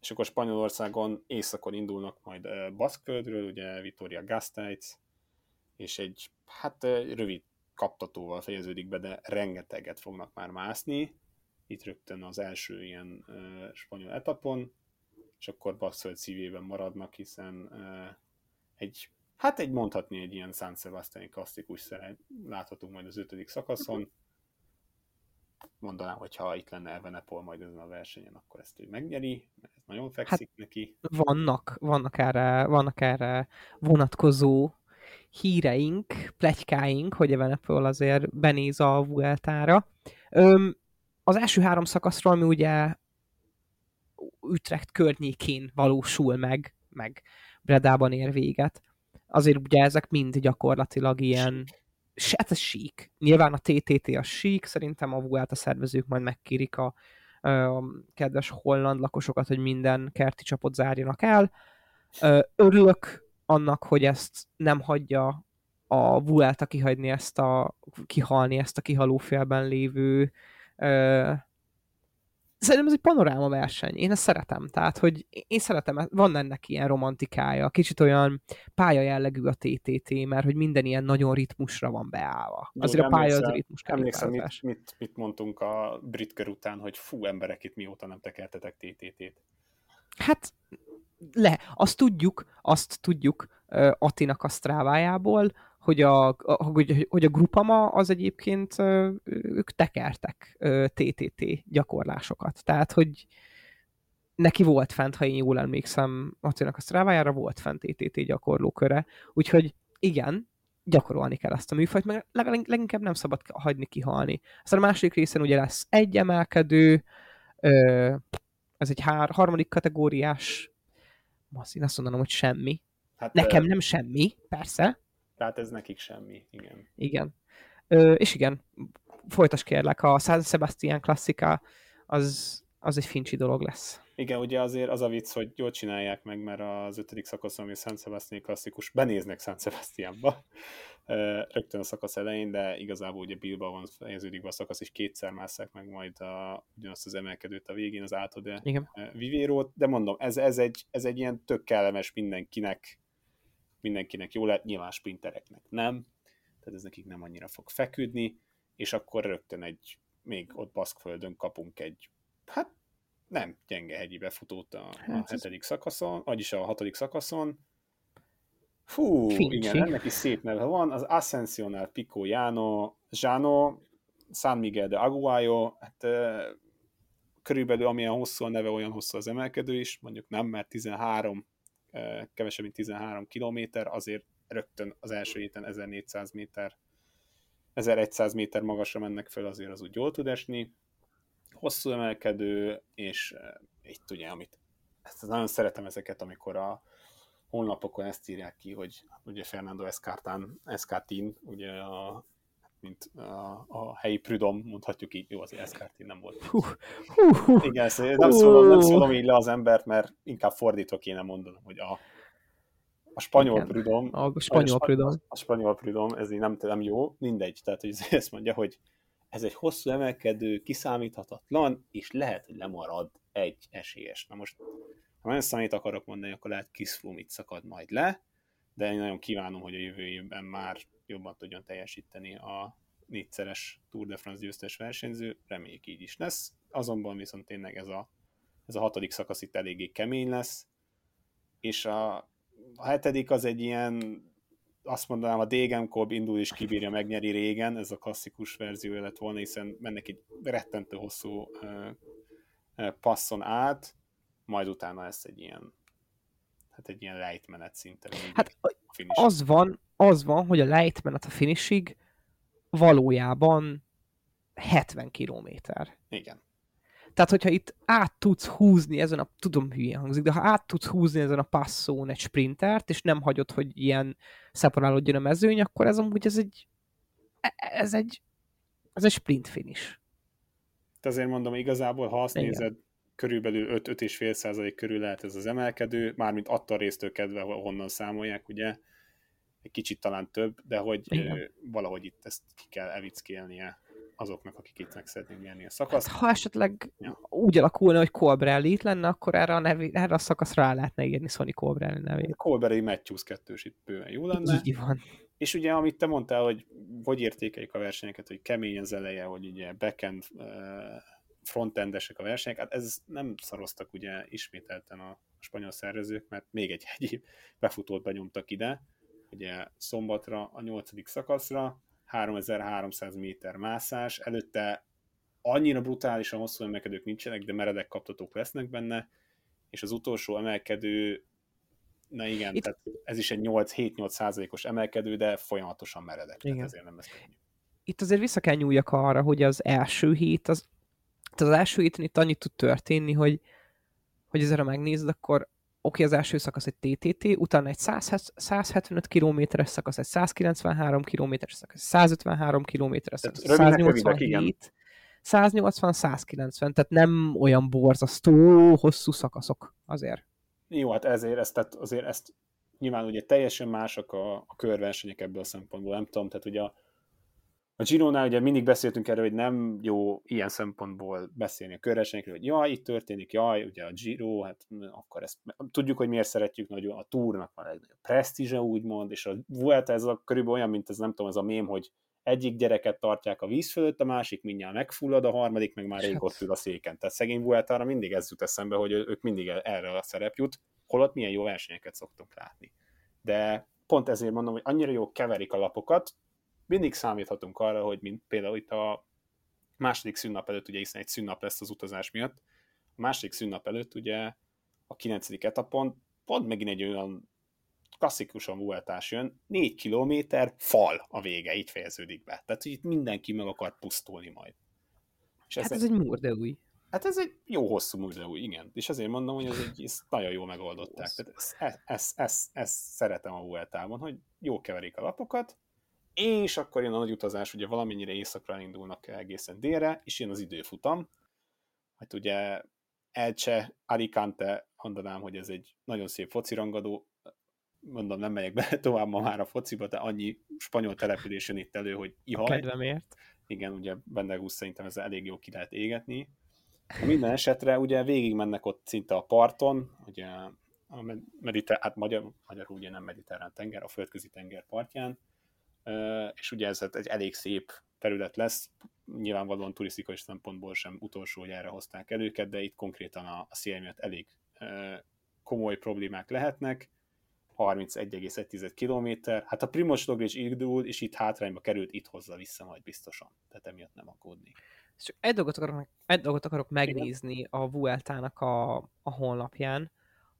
és akkor Spanyolországon északon indulnak majd Baszkföldről, ugye Vitoria Gasteiz, és egy, hát rövid kaptatóval fejeződik be, de rengeteget fognak már mászni, itt rögtön az első ilyen uh, spanyol etapon, és akkor Baszföld szívében maradnak, hiszen uh, egy, hát egy mondhatni egy ilyen San Sebastian klasszikus szeret láthatunk majd az ötödik szakaszon. Mondanám, hogy ha itt lenne Evenepol majd ezen a versenyen, akkor ezt ő megnyeri, mert ez nagyon fekszik hát neki. Vannak, vannak erre, vannak erre vonatkozó híreink, plegykáink, hogy Evenepol azért benéz a Vueltára. Öm, az első három szakaszról, ami ugye Utrecht környékén valósul meg, meg Bredában ér véget, azért ugye ezek mind gyakorlatilag ilyen hát ez sík. Nyilván a TTT a sík, szerintem a Vuelta szervezők majd megkérik a, a kedves holland lakosokat, hogy minden kerti csapot zárjanak el. Örülök annak, hogy ezt nem hagyja a Vuelta kihagyni ezt a, kihalni ezt a kihalófélben lévő Szerintem ez egy panoráma verseny. Én ezt szeretem. Tehát, hogy én szeretem, van ennek ilyen romantikája. Kicsit olyan pálya jellegű a TTT, mert hogy minden ilyen nagyon ritmusra van beállva. Jó, Azért a pálya az ritmus Emlékszem, mit, mit, mit, mondtunk a brit kör után, hogy fú, emberek itt mióta nem tekertetek TTT-t. Hát le, azt tudjuk, azt tudjuk uh, Atinak a sztrávájából, hogy a, hogy, hogy a Grupama az egyébként ők tekertek TTT gyakorlásokat. Tehát, hogy neki volt fent, ha én jól emlékszem, Attilának a Strávájára volt fent TTT gyakorlóköre. Úgyhogy igen, gyakorolni kell ezt a műfajt, meg leginkább nem szabad hagyni kihalni. Aztán a másik részen ugye lesz egy emelkedő, ez egy hár, harmadik kategóriás, azt én azt mondanom, hogy semmi. Hát, Nekem nem semmi, persze, tehát ez nekik semmi, igen. Igen. Ö, és igen, folytas kérlek, a San Sebastian klasszika az, az egy fincsi dolog lesz. Igen, ugye azért az a vicc, hogy jól csinálják meg, mert az ötödik szakaszon, ami San Sebastian klasszikus, benéznek San Sebastianba rögtön a szakasz elején, de igazából ugye Bilbaon fejeződik be a szakasz, és kétszer másszák meg majd a, ugyanazt az emelkedőt a végén, az átod Vivérót, de mondom, ez, ez, egy, ez egy ilyen tök kellemes mindenkinek, mindenkinek jó lehet, nyilván sprintereknek nem, tehát ez nekik nem annyira fog feküdni, és akkor rögtön egy, még ott Baszkföldön kapunk egy, hát nem gyenge hegyi befutót a, hát a hetedik szakaszon, vagyis a hatodik szakaszon, Fú, Fincsi. igen, ennek is szép neve van, az Ascensional Pico Jano, Jano, San Miguel de Aguayo, hát körülbelül amilyen hosszú a neve, olyan hosszú az emelkedő is, mondjuk nem, mert 13, uh, kevesebb, mint 13 kilométer, azért rögtön az első héten 1400 méter, 1100 méter magasra mennek fel, azért az úgy jól tud esni. Hosszú emelkedő, és itt ugye, amit ezt nagyon szeretem ezeket, amikor a honlapokon ezt írják ki, hogy ugye Fernando Escartán, Escartin, ugye a, mint a, a helyi Prudom, mondhatjuk így, jó, az Escartin nem volt. Hú, hú, hú. Igen, ezt nem szólom, nem szólom így le az embert, mert inkább fordítva kéne mondanom, hogy a, a spanyol Igen. Prudom, A spanyol Prudom. a spanyol Prudom, ez így nem, nem jó, mindegy, tehát hogy ezt mondja, hogy ez egy hosszú emelkedő, kiszámíthatatlan, és lehet, hogy lemarad egy esélyes. Na most, ha nagyon számít akarok mondani, akkor lehet Kisfum itt szakad majd le, de én nagyon kívánom, hogy a jövő évben már jobban tudjon teljesíteni a négyszeres Tour de France győztes versenyző, reméljük így is lesz. Azonban viszont tényleg ez a, ez a hatodik szakasz itt eléggé kemény lesz, és a, a hetedik az egy ilyen azt mondanám, a Degenkolb indul és kibírja, megnyeri régen, ez a klasszikus verzió lett volna, hiszen mennek egy rettentő hosszú uh, uh, passzon át, majd utána lesz egy ilyen hát egy ilyen lejtmenet szinte. Hát az van, az van, hogy a lejtmenet a finishig valójában 70 kilométer. Igen. Tehát, hogyha itt át tudsz húzni ezen a, tudom hülyén hangzik, de ha át tudsz húzni ezen a passzón egy sprintert, és nem hagyod, hogy ilyen szeparálódjon a mezőny, akkor ez amúgy ez egy, ez egy, ez egy sprint finish. De azért mondom, igazából, ha azt Igen. nézed, körülbelül 5-5,5 százalék körül lehet ez az emelkedő, mármint attól résztől kedve, honnan számolják, ugye, egy kicsit talán több, de hogy Igen. valahogy itt ezt ki kell evickélnie azoknak, akik itt meg szeretnék nyerni a Hát, szakaszt. ha esetleg Ja. úgy alakulna, hogy Colbrelli itt lenne, akkor erre a, nevé, erre a szakaszra rá lehetne írni Sonny Colbrelli nevét. Colberry Matthews kettős itt bőven jó lenne. Így van. És ugye, amit te mondtál, hogy hogy értékeljük a versenyeket, hogy kemény az eleje, hogy ugye backend, frontendesek a versenyek, hát ez nem szaroztak ugye ismételten a spanyol szervezők, mert még egy hegyi befutót benyomtak ide, ugye szombatra a nyolcadik szakaszra, 3300 méter mászás, előtte annyira brutálisan hosszú emelkedők nincsenek, de meredek kaptatók lesznek benne, és az utolsó emelkedő, na igen, Itt- tehát ez is egy 8-7-8 százalékos emelkedő, de folyamatosan meredek, Igen. tehát ezért nem lesz könnyű. itt azért vissza kell nyúljak arra, hogy az első hét, az, az első héten itt annyit tud történni, hogy, hogy ezzel ha megnézed, akkor oké, az első szakasz egy TTT, utána egy 100, 175 kilométeres szakasz, egy 193 kilométeres szakasz, 153 kilométeres szakasz, rövidek, 187, 180, 190, tehát nem olyan borzasztó hosszú szakaszok azért. Jó, hát ezért ezt, tehát azért ezt nyilván ugye teljesen mások a, a körversenyek ebből a szempontból, nem tudom, tehát ugye a, a Gironál ugye mindig beszéltünk erről, hogy nem jó ilyen szempontból beszélni a körversenyekről, hogy jaj, itt történik, jaj, ugye a Giro, hát akkor ezt tudjuk, hogy miért szeretjük nagyon, a túrnak van a legnagyobb presztízse, úgymond, és a Vuelta ez a, körülbelül olyan, mint ez nem tudom, ez a mém, hogy egyik gyereket tartják a víz fölött, a másik mindjárt megfullad, a harmadik meg már rég Hát. ott ül a széken. Tehát szegény Vueltára mindig ez jut eszembe, hogy ők mindig erre a szerep jut, holott milyen jó versenyeket szoktunk látni. De pont ezért mondom, hogy annyira jó keverik a lapokat, mindig számíthatunk arra, hogy mint például itt a második szünnap előtt, ugye hiszen egy szünnap lesz az utazás miatt, a második szünnap előtt ugye a kilencedik etapon pont megint egy olyan klasszikusan vueltás jön, négy kilométer fal a vége, így fejeződik be. Tehát, hogy itt mindenki meg akar pusztulni majd. És Hát ez egy murdeúj. Hát ez egy jó hosszú múzeum, igen. És azért mondom, hogy ez egy, ezt nagyon jól megoldották. Tehát ezt, ezt, ezt, ezt, ezt szeretem a Vueltában, hogy jó keverik a lapokat, és akkor jön a nagy utazás, ugye valamennyire északra indulnak egészen délre, és jön az időfutam. Hát ugye Elche, Alicante, mondanám, hogy ez egy nagyon szép focirangadó, mondom, nem megyek be tovább ma már a fociba, de annyi spanyol település jön itt elő, hogy ihaj Kedvemért. igen, ugye Bendegus szerintem ez elég jó ki lehet égetni. Minden esetre ugye végig mennek ott szinte a parton, ugye a mediter, hát magyar, magyarul ugye nem mediterrán tenger, a földközi tenger partján, és ugye ez egy elég szép terület lesz, nyilvánvalóan turisztikai szempontból sem utolsó, erre hozták el őket, de itt konkrétan a, a szél miatt elég komoly problémák lehetnek. 31,1 km. Hát a Primoz Roglic indul, és itt hátrányba került, itt hozza vissza majd biztosan. Tehát emiatt nem aggódni. Csak egy dolgot akarok, egy dolgot akarok megnézni Igen. a Vueltának a, a honlapján,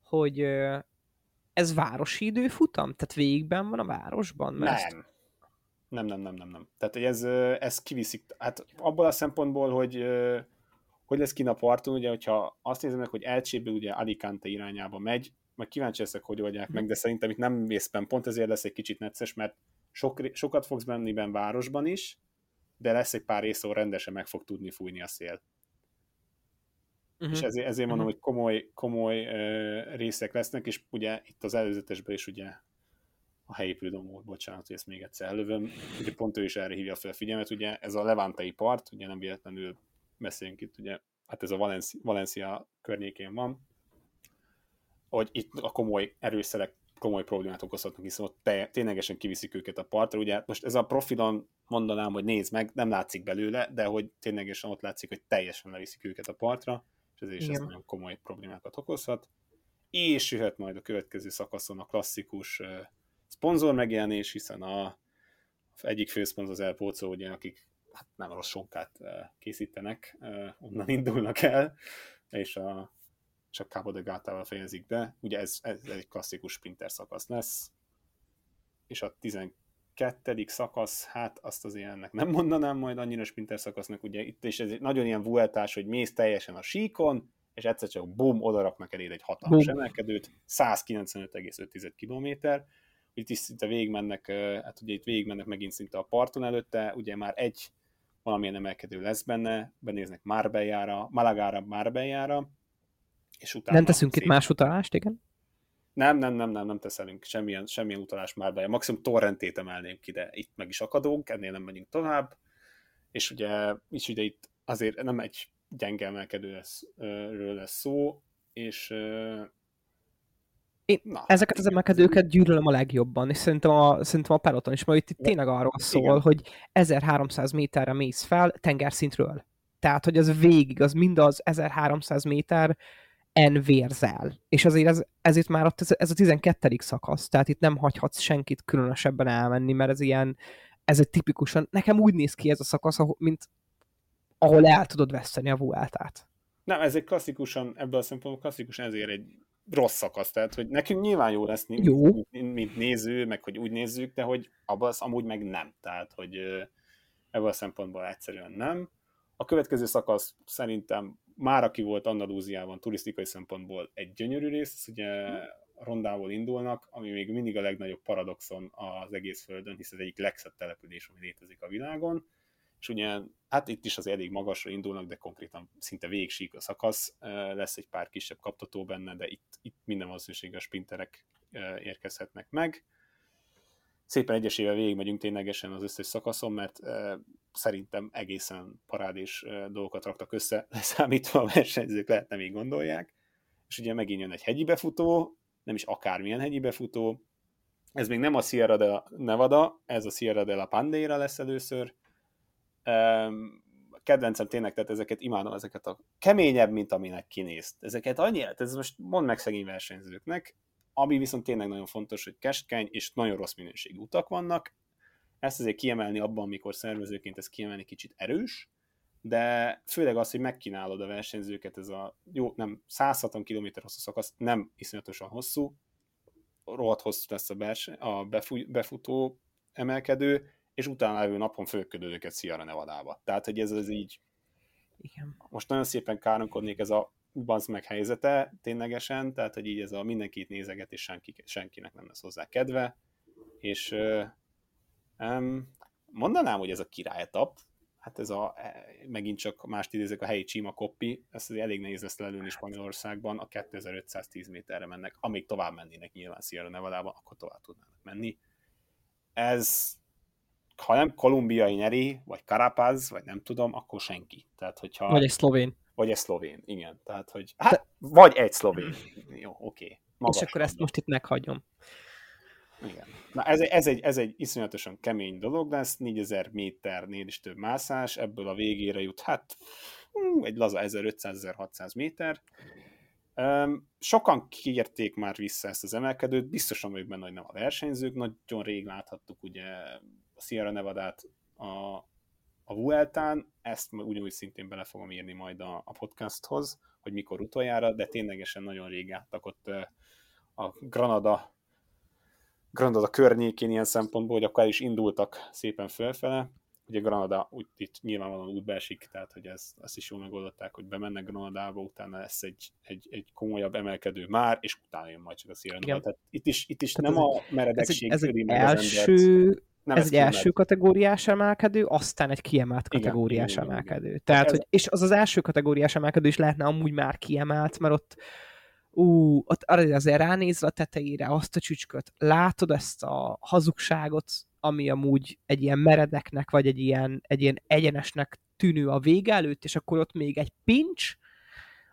hogy ez városi időfutam? Tehát végigben van a városban? Mert nem. Nem, nem, nem, nem, nem. Tehát ez, ez kiviszik, hát abból a szempontból, hogy hogy lesz kint a parton, ugye, hogyha azt nézem meg, hogy Elcséből ugye Alicante irányába megy, meg kíváncsi leszek, hogy oldják meg, de szerintem itt nem vészben, pont ezért lesz egy kicsit necces, mert sok, sokat fogsz benni ben városban is, de lesz egy pár rész, ahol rendesen meg fog tudni fújni a szél. Uh-huh. És ezért, ezért mondom, uh-huh. hogy komoly, komoly uh, részek lesznek, és ugye itt az előzetesben is ugye a helyi Prudom bocsánat, hogy ezt még egyszer elővöm, ugye pont ő is erre hívja fel a figyelmet, ugye ez a levantei part, ugye nem véletlenül beszélünk itt, ugye, hát ez a Valencia, Valencia környékén van, hogy itt a komoly erőszerek komoly problémát okozhatnak, hiszen ott te, ténylegesen kiviszik őket a partra. Ugye most ez a profilon mondanám, hogy nézd meg, nem látszik belőle, de hogy ténylegesen ott látszik, hogy teljesen leviszik őket a partra, és ezért is ez nagyon komoly problémákat okozhat. És jöhet majd a következő szakaszon a klasszikus szponzor megjelenés, hiszen a egyik főszponzor az Elpócó, ugye, akik hát nem rossz sonkát készítenek, onnan indulnak el, és a csak Cabo de Gátával fejezik be. Ugye ez, ez egy klasszikus sprinter szakasz lesz, és a 12. szakasz, hát azt az ennek nem mondanám majd annyira sprinter szakasznak, ugye itt is ez egy nagyon ilyen vueltás, hogy mész teljesen a síkon, és egyszer csak bum, odaraknak eléd egy hatalmas emelkedőt, 195,5 km, itt is szinte végigmennek, hát ugye itt végigmennek megint szinte a parton előtte, ugye már egy valamilyen emelkedő lesz benne, benéznek Marbellára, Malagára, Marbellára, és utána nem teszünk szép... itt más utalást, igen? Nem, nem, nem, nem, nem teszelünk semmilyen, semmilyen utalás már be. Maximum torrentét emelnénk ide, itt meg is akadunk, ennél nem megyünk tovább, és ugye, is ugye itt azért nem egy gyenge emelkedőről lesz szó, és én Na, ezeket az emelkedőket gyűlölöm a legjobban, és szerintem a, szerintem a peloton is, mert itt, itt tényleg arról szól, Igen. hogy 1300 méterre mész fel tengerszintről. Tehát, hogy az végig, az mind az 1300 méter en vérzel. És azért ez, ezért már ott ez, ez a 12. szakasz, tehát itt nem hagyhatsz senkit különösebben elmenni, mert ez ilyen, ez egy tipikusan, nekem úgy néz ki ez a szakasz, mint ahol el tudod veszteni a Vueltát. Nem, ez egy klasszikusan, ebből a szempontból klasszikusan ezért egy rossz szakasz, tehát hogy nekünk nyilván jó lesz, jó. Mint, mint néző, meg hogy úgy nézzük, de hogy abban az amúgy meg nem, tehát hogy ebből a szempontból egyszerűen nem. A következő szakasz szerintem már aki volt Andalúziában turisztikai szempontból egy gyönyörű rész, ugye rondából indulnak, ami még mindig a legnagyobb paradoxon az egész Földön, hisz ez egyik legszebb település, ami létezik a világon, és ugye, hát itt is az elég magasra indulnak, de konkrétan szinte végsík a szakasz, lesz egy pár kisebb kaptató benne, de itt, itt minden valószínűség a sprinterek érkezhetnek meg szépen egyesével végigmegyünk ténylegesen az összes szakaszon, mert szerintem egészen parádés dolgokat raktak össze, leszámítva a versenyzők lehet nem így gondolják. És ugye megint jön egy hegyi befutó, nem is akármilyen hegyi befutó, ez még nem a Sierra de Nevada, ez a Sierra de la Pandeira lesz először. Kedvencem tényleg, tehát ezeket imádom, ezeket a keményebb, mint aminek kinézt. Ezeket annyi, hát ez most mond meg szegény versenyzőknek, ami viszont tényleg nagyon fontos, hogy keskeny és nagyon rossz minőségű utak vannak. Ezt azért kiemelni abban, amikor szervezőként ezt kiemelni kicsit erős, de főleg az, hogy megkínálod a versenyzőket, ez a jó, nem 160 km hosszú szakasz, nem iszonyatosan hosszú, rohadt hosszú lesz a, bers, a befutó emelkedő, és utána levő napon fölködő őket Sierra Nevada-ba. Tehát, hogy ez az így Igen. most nagyon szépen káromkodnék ez a bazd meg helyzete ténylegesen, tehát hogy így ez a mindenkit nézeget, és senki, senkinek nem lesz hozzá kedve, és um, mondanám, hogy ez a királytap, hát ez a, e, megint csak mást idézek, a helyi Csima Koppi, ezt elég nehéz lesz lelőni Spanyolországban, a 2510 méterre mennek, amíg tovább mennének nyilván Sierra nevada akkor tovább tudnának menni. Ez, ha nem kolumbiai nyeri, vagy Carapaz, vagy nem tudom, akkor senki. Tehát, hogyha... Vagy egy szlovén. Vagy egy szlovén, igen. Tehát, hogy hát, Te... vagy egy szlovén. Jó, oké. Okay. És akkor ezt most itt meghagyom. Igen. Na ez, ez, egy, ez egy iszonyatosan kemény dolog lesz, 4000 méternél is több mászás, ebből a végére jut, hát egy laza 1500-1600 méter. Um, sokan kérték már vissza ezt az emelkedőt, biztosan vagyok benne, hogy nem a versenyzők, nagyon rég láthattuk ugye a Sierra Nevada-t a, a Vueltán, ezt ugyanúgy szintén bele fogom írni majd a, a podcasthoz, hogy mikor utoljára, de ténylegesen nagyon rég álltak ott a Granada Granada környékén ilyen szempontból, hogy akkor el is indultak szépen fölfele. Ugye Granada úgy, itt nyilvánvalóan útba esik, tehát hogy ez, ezt is jól megoldották, hogy bemennek Granadába, utána lesz egy, egy, egy komolyabb emelkedő már, és utána jön majd csak a Sierra Tehát itt is, itt is nem a meredegség ez egy, ez egy első, nem ez egy első kategóriás emelkedő, aztán egy kiemelt kategóriás igen, emelkedő. Igen, igen. Tehát, ez... hogy, és az az első kategóriás emelkedő is lehetne amúgy már kiemelt, mert ott ú, ott azért ránézve a tetejére azt a csücsköt, látod ezt a hazugságot, ami amúgy egy ilyen meredeknek, vagy egy ilyen, egy ilyen egyenesnek tűnő a vége előtt, és akkor ott még egy pincs,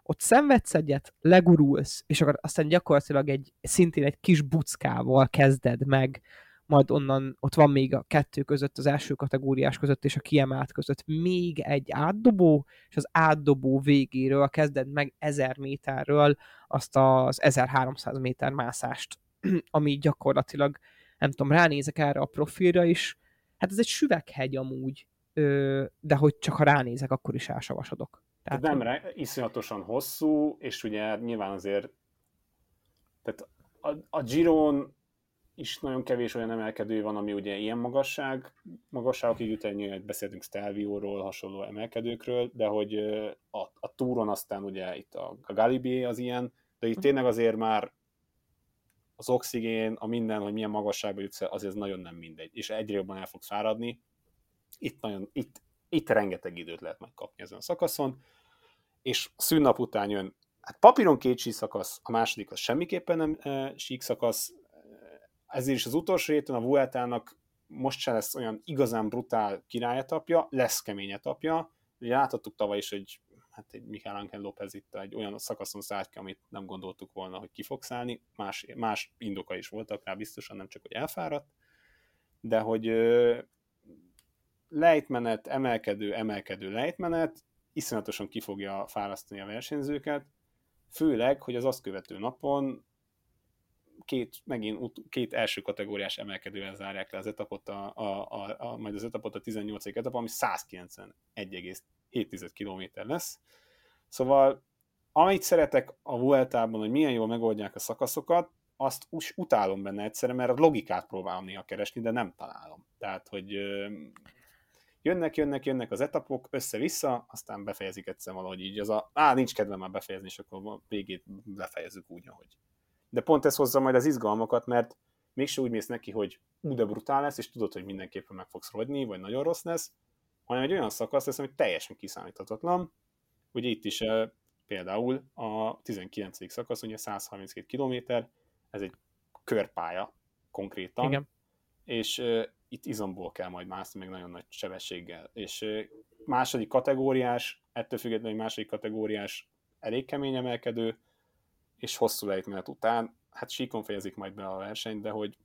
ott szenvedsz egyet, legurulsz, és akkor aztán gyakorlatilag egy szintén egy kis buckával kezded meg majd onnan ott van még a kettő között, az első kategóriás között és a kiemelt között még egy átdobó, és az átdobó végéről kezded meg 1000 méterről azt az 1300 méter mászást, ami gyakorlatilag, nem tudom, ránézek erre a profilra is, hát ez egy süveghegy amúgy, de hogy csak ha ránézek, akkor is elsavasodok. Tehát, nem hogy... iszonyatosan hosszú, és ugye nyilván azért tehát a, a Giron is nagyon kevés olyan emelkedő van, ami ugye ilyen magasság, magasságokig jut ennyi, beszéltünk Stelvio-ról, hasonló emelkedőkről, de hogy a, a túron aztán ugye itt a, a Galibié az ilyen, de itt tényleg azért már az oxigén, a minden, hogy milyen magasságba jutsz, azért ez nagyon nem mindegy, és egyre jobban el fogsz fáradni. Itt, nagyon, itt, itt rengeteg időt lehet megkapni ezen a szakaszon, és szünnap után jön, hát papíron két szakasz, a második az semmiképpen nem e, sík szakasz, ezért is az utolsó héten a Vueltának most se lesz olyan igazán brutál királyetapja, lesz kemény etapja. Ugye láthattuk tavaly is, hogy hát egy Miguel Ángel López itt egy olyan szakaszon szállt ki, amit nem gondoltuk volna, hogy ki fog szállni. Más, más indoka is voltak rá biztosan, nem csak, hogy elfáradt, de hogy lejtmenet, emelkedő, emelkedő lejtmenet, iszonyatosan ki fogja fárasztani a versenyzőket, főleg, hogy az azt követő napon két, megint két első kategóriás emelkedővel zárják le az etapot, a, a, a, a, majd az etapot a 18. etap, ami 191,7 km lesz. Szóval amit szeretek a Vueltában, hogy milyen jól megoldják a szakaszokat, azt us, utálom benne egyszerűen, mert a logikát próbálom néha keresni, de nem találom. Tehát, hogy jönnek, jönnek, jönnek az etapok, össze-vissza, aztán befejezik egyszer valahogy így. Az a, á, nincs kedvem már befejezni, és akkor végét befejezzük úgy, ahogy de pont ez hozza majd az izgalmakat, mert mégse úgy mész neki, hogy ú, de brutál lesz, és tudod, hogy mindenképpen meg fogsz rogyni, vagy nagyon rossz lesz, hanem egy olyan szakasz lesz, ami teljesen kiszámíthatatlan. Ugye itt is e, például a 19. szakasz, ugye 132 km, ez egy körpálya konkrétan, Igen. és e, itt izomból kell majd mászni, meg nagyon nagy sebességgel. És e, második kategóriás, ettől függetlenül második kategóriás elég kemény emelkedő, és hosszú lejtmenet után, hát síkon fejezik majd be a versenyt, de hogy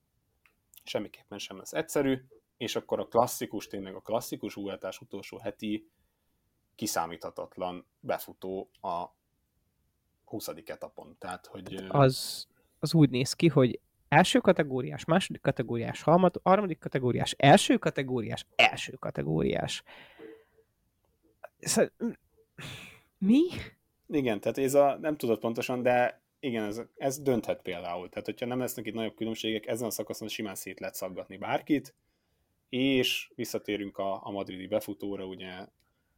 semmiképpen sem lesz egyszerű, és akkor a klasszikus, tényleg a klasszikus újátás utolsó heti kiszámíthatatlan befutó a 20. etapon. Tehát, hogy... Az, az úgy néz ki, hogy első kategóriás, második kategóriás, harmadik kategóriás, első kategóriás, első kategóriás. Mi? Igen, tehát ez a, nem tudod pontosan, de igen, ez, ez dönthet például. Tehát, hogyha nem lesznek itt nagyobb különbségek, ezen a szakaszon simán szét lehet szaggatni bárkit, és visszatérünk a, a madridi befutóra, ugye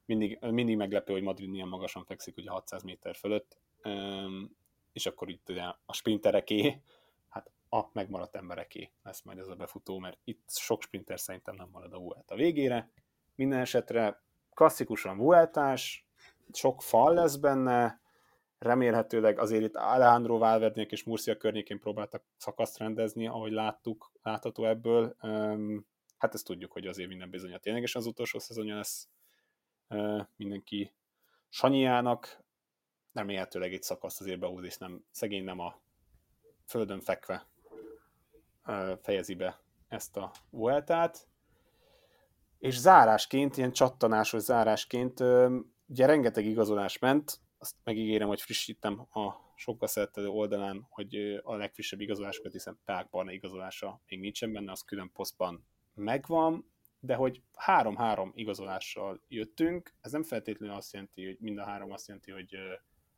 mindig, mindig meglepő, hogy Madrid milyen magasan fekszik, ugye 600 méter fölött, és akkor itt ugye a sprintereké, hát a megmaradt embereké lesz majd ez a befutó, mert itt sok sprinter szerintem nem marad a Vuelta végére. Minden esetre klasszikusan Vueltás, sok fal lesz benne, remélhetőleg azért itt Alejandro Valverdének és Murcia környékén próbáltak szakaszt rendezni, ahogy láttuk, látható ebből. Hát ezt tudjuk, hogy azért minden bizony ténylegesen az utolsó szezonja lesz mindenki Sanyiának, remélhetőleg egy szakaszt azért behúz, és nem, szegény nem a földön fekve fejezi be ezt a Vueltát. És zárásként, ilyen csattanásos zárásként, ugye rengeteg igazolás ment, azt megígérem, hogy frissítem a sokkal szeretető oldalán, hogy a legfrissebb igazolásokat, hiszen Pák Barna igazolása még nincsen benne, az külön posztban megvan, de hogy három-három igazolással jöttünk, ez nem feltétlenül azt jelenti, hogy mind a három azt jelenti, hogy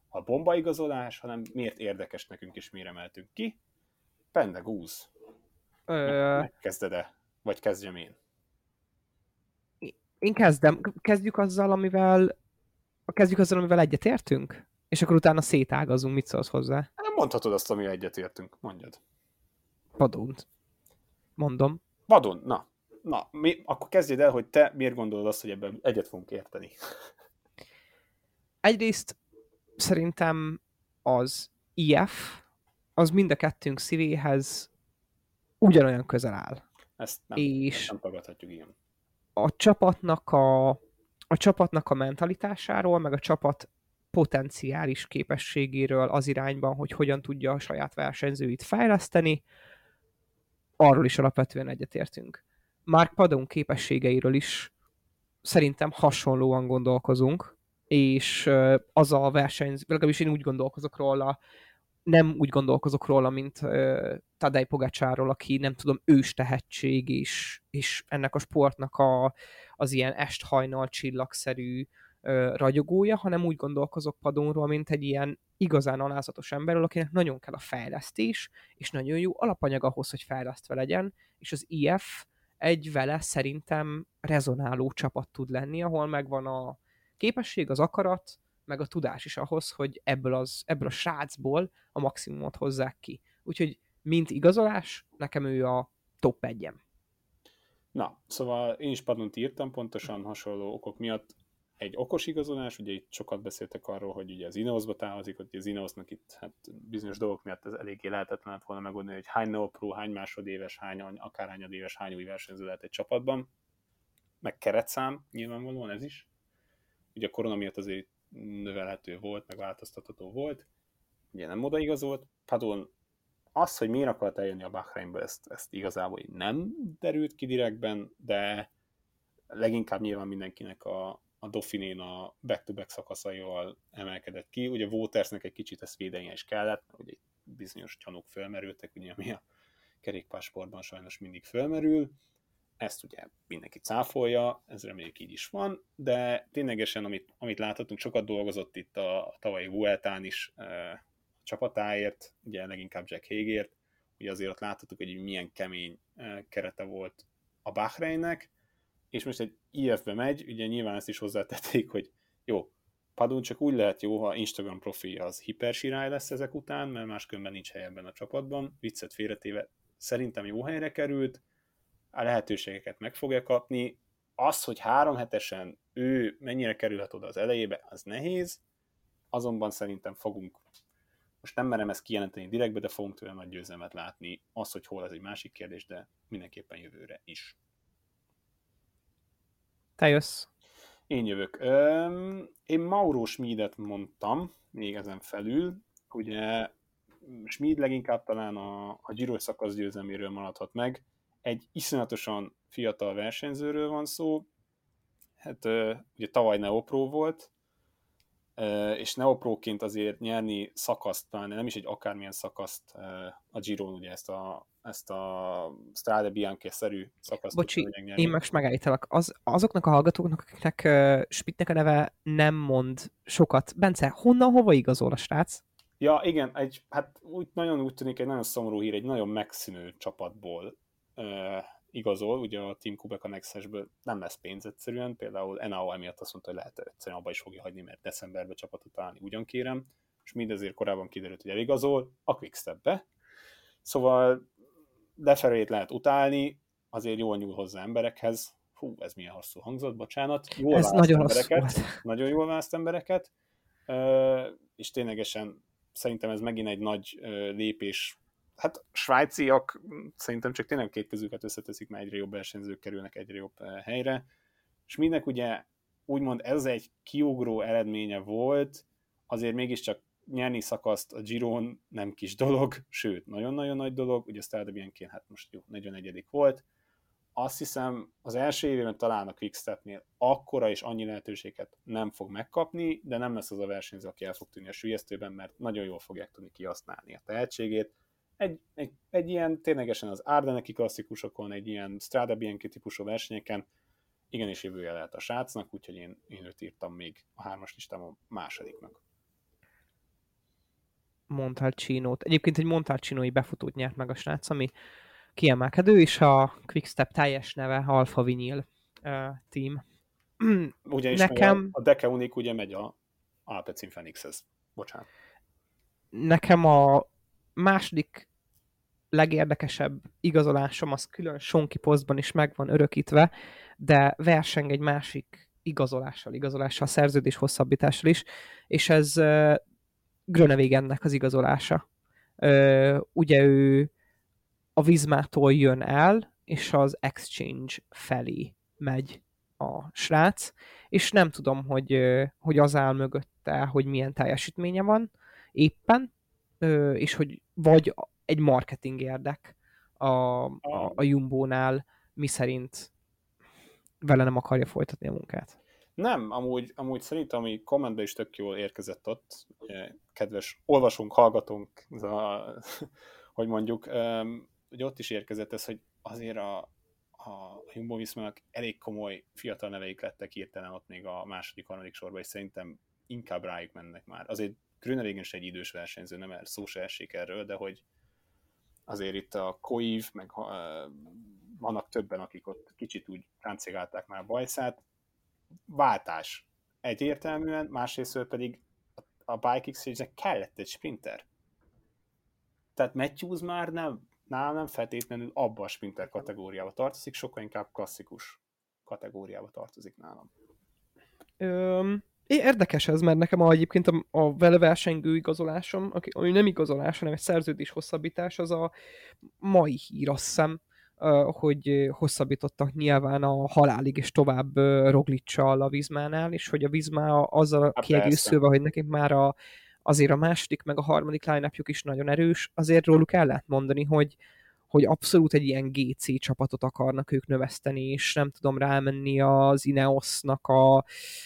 a bomba igazolás, hanem miért érdekes nekünk és miért emeltünk ki. Pende Gúz. Ö... Megkezded-e? Vagy kezdjem én? Én kezdem. Kezdjük azzal, amivel kezdjük azzal, amivel egyetértünk? És akkor utána szétágazunk, mit szólsz hozzá? Nem mondhatod azt, amivel egyetértünk. Mondjad. Vadont. Mondom. Vadon, na. Na, mi, akkor kezdjed el, hogy te miért gondolod azt, hogy ebben egyet fogunk érteni. Egyrészt szerintem az IF, az mind a kettőnk szívéhez ugyanolyan közel áll. Ezt nem, és ezt nem tagadhatjuk, igen. A csapatnak a, a csapatnak a mentalitásáról, meg a csapat potenciális képességéről az irányban, hogy hogyan tudja a saját versenyzőit fejleszteni, arról is alapvetően egyetértünk. Mark Padon képességeiről is szerintem hasonlóan gondolkozunk, és az a verseny, legalábbis én úgy gondolkozok róla, nem úgy gondolkozok róla, mint uh, Tadej Pogácsáról, aki nem tudom, ős tehetség, és, és ennek a sportnak a, az ilyen est-hajnal csillagszerű uh, ragyogója, hanem úgy gondolkozok Padonról, mint egy ilyen igazán alázatos emberről, akinek nagyon kell a fejlesztés, és nagyon jó alapanyag ahhoz, hogy fejlesztve legyen, és az IF egy vele szerintem rezonáló csapat tud lenni, ahol megvan a képesség, az akarat, meg a tudás is ahhoz, hogy ebből, az, ebből a srácból a maximumot hozzák ki. Úgyhogy mint igazolás, nekem ő a top 1 Na, szóval én is padont írtam pontosan hasonló okok miatt. Egy okos igazolás, ugye itt sokat beszéltek arról, hogy ugye az Ineosba távozik, hogy az Ineosnak itt hát bizonyos dolgok miatt ez eléggé lehetetlen volna megoldani, hogy hány Neopro, hány másodéves, hány akárhányadéves, hány új versenyző lehet egy csapatban, meg keretszám, nyilvánvalóan ez is. Ugye a korona miatt azért növelhető volt, meg változtatható volt. Ugye nem odaigazolt. Padon az, hogy miért akart eljönni a Bahreinbe, ezt, ezt igazából nem derült ki direktben, de leginkább nyilván mindenkinek a, a Dauphinén a back-to-back szakaszaival emelkedett ki. Ugye Wotersnek egy kicsit ezt védenie is kellett, ugye bizonyos gyanúk fölmerültek, ugye ami a kerékpásportban sajnos mindig fölmerül, ezt ugye mindenki cáfolja, ez reméljük így is van, de ténylegesen, amit, amit láthatunk, sokat dolgozott itt a, a tavalyi Vueltán is e, a csapatáért, ugye leginkább Jack Hégért, ugye azért ott láthatjuk, hogy milyen kemény e, kerete volt a Bahreinnek, és most egy IF-be megy, ugye nyilván ezt is hozzátették, hogy jó, Padun csak úgy lehet jó, ha Instagram profilja az hipersirály lesz ezek után, mert máskülönben nincs hely ebben a csapatban. Viccet félretéve szerintem jó helyre került, a lehetőségeket meg fogja kapni. Az, hogy három hetesen ő mennyire kerülhet oda az elejébe, az nehéz, azonban szerintem fogunk, most nem merem ezt kijelenteni direktbe, de fogunk tőle nagy győzelmet látni. Az, hogy hol, ez egy másik kérdés, de mindenképpen jövőre is. Te jössz. Én jövök. Én Mauro Schmidet mondtam, még ezen felül. Ugye Schmid leginkább talán a, a Giro szakasz győzelméről maradhat meg egy iszonyatosan fiatal versenyzőről van szó, hát ugye tavaly Neopro volt, és Neopróként azért nyerni szakaszt, nem is egy akármilyen szakaszt a Giron, ugye ezt a, ezt a Strade Bianchi-szerű szakaszt. Bocsi, én most megállítalak. Az, azoknak a hallgatóknak, akiknek uh, Spittnek a neve nem mond sokat. Bence, honnan, hova igazol a srác? Ja, igen, egy, hát úgy, nagyon úgy tűnik egy nagyon szomorú hír, egy nagyon megszínő csapatból uh, igazol, ugye a Team Kubek a Nexusből nem lesz pénz egyszerűen, például NAO emiatt azt mondta, hogy lehet egyszerűen abba is fogja hagyni, mert decemberben csapatot találni ugyan kérem, és mindezért korábban kiderült, hogy eligazol a Quickstep-be. Szóval lefelé lehet utálni, azért jól nyúl hozzá emberekhez, hú, ez milyen hosszú hangzott, bocsánat. Jól ez nagyon embereket, nagyon jól választ embereket, és ténylegesen szerintem ez megint egy nagy lépés hát svájciak szerintem csak tényleg két kezüket összeteszik, mert egyre jobb versenyzők kerülnek egyre jobb eh, helyre. És mindnek ugye úgymond ez egy kiugró eredménye volt, azért mégiscsak nyerni szakaszt a Giron nem kis dolog, sőt, nagyon-nagyon nagy dolog, ugye Strade Bianchi hát most jó, 41 volt, azt hiszem az első évében talán a Quickstepnél akkora és annyi lehetőséget nem fog megkapni, de nem lesz az a versenyző, aki el fog tűnni a sülyeztőben, mert nagyon jól fogják tudni kihasználni a tehetségét. Egy, egy, egy ilyen ténylegesen az Ardeneki klasszikusokon, egy ilyen Strada Bianchi típusú versenyeken igenis jövője lehet a srácnak, úgyhogy én, én őt írtam még a hármas listámon másodiknak. Montalcino-t. Egyébként egy Montalcino-i befutót nyert meg a srác, ami kiemelkedő, és a Quickstep teljes neve Alpha Vinyl uh, team. Ugyanis Nekem... a, a Deke Unik ugye megy a Alpecin Phoenixhez. Bocsánat. Nekem a második legérdekesebb igazolásom az külön Sonki posztban is meg van örökítve, de verseng egy másik igazolással, igazolással, szerződés hosszabbítással is, és ez uh, Grönevégennek az igazolása. Uh, ugye ő a Vizmától jön el, és az Exchange felé megy a srác, és nem tudom, hogy, hogy az áll mögötte, hogy milyen teljesítménye van éppen, és hogy vagy egy marketing érdek a, a, a Jumbo-nál, mi szerint vele nem akarja folytatni a munkát. Nem, amúgy, amúgy szerintem, ami kommentbe is tök jól érkezett ott, kedves olvasunk, hallgatunk, hogy mondjuk, hogy ott is érkezett ez, hogy azért a, a Jumbo Viszmának elég komoly fiatal neveik lettek hirtelen ott még a második, harmadik sorban, és szerintem inkább rájuk mennek már. Azért Grüneregen is egy idős versenyző, nem er, szó se esik erről, de hogy azért itt a Koiv, meg uh, vannak többen, akik ott kicsit úgy ráncigálták már bajszát. Váltás egyértelműen, másrészt pedig a Bike Exchange-nek kellett egy sprinter. Tehát Matthews már nem, nálam nem feltétlenül abba a sprinter kategóriába tartozik, sokkal inkább klasszikus kategóriába tartozik nálam. Öm, érdekes ez, mert nekem a, egyébként a, a vele versengő igazolásom, ami nem igazolás, hanem egy szerződés hosszabbítás, az a mai hír, azt hiszem, hogy hosszabbítottak nyilván a halálig és tovább Roglicsal a Vizmánál, és hogy a Vizmá azzal a kiegészülve, hogy nekik már a azért a második, meg a harmadik line is nagyon erős, azért róluk el lehet mondani, hogy, hogy abszolút egy ilyen GC csapatot akarnak ők növeszteni, és nem tudom rámenni az Ineosnak a...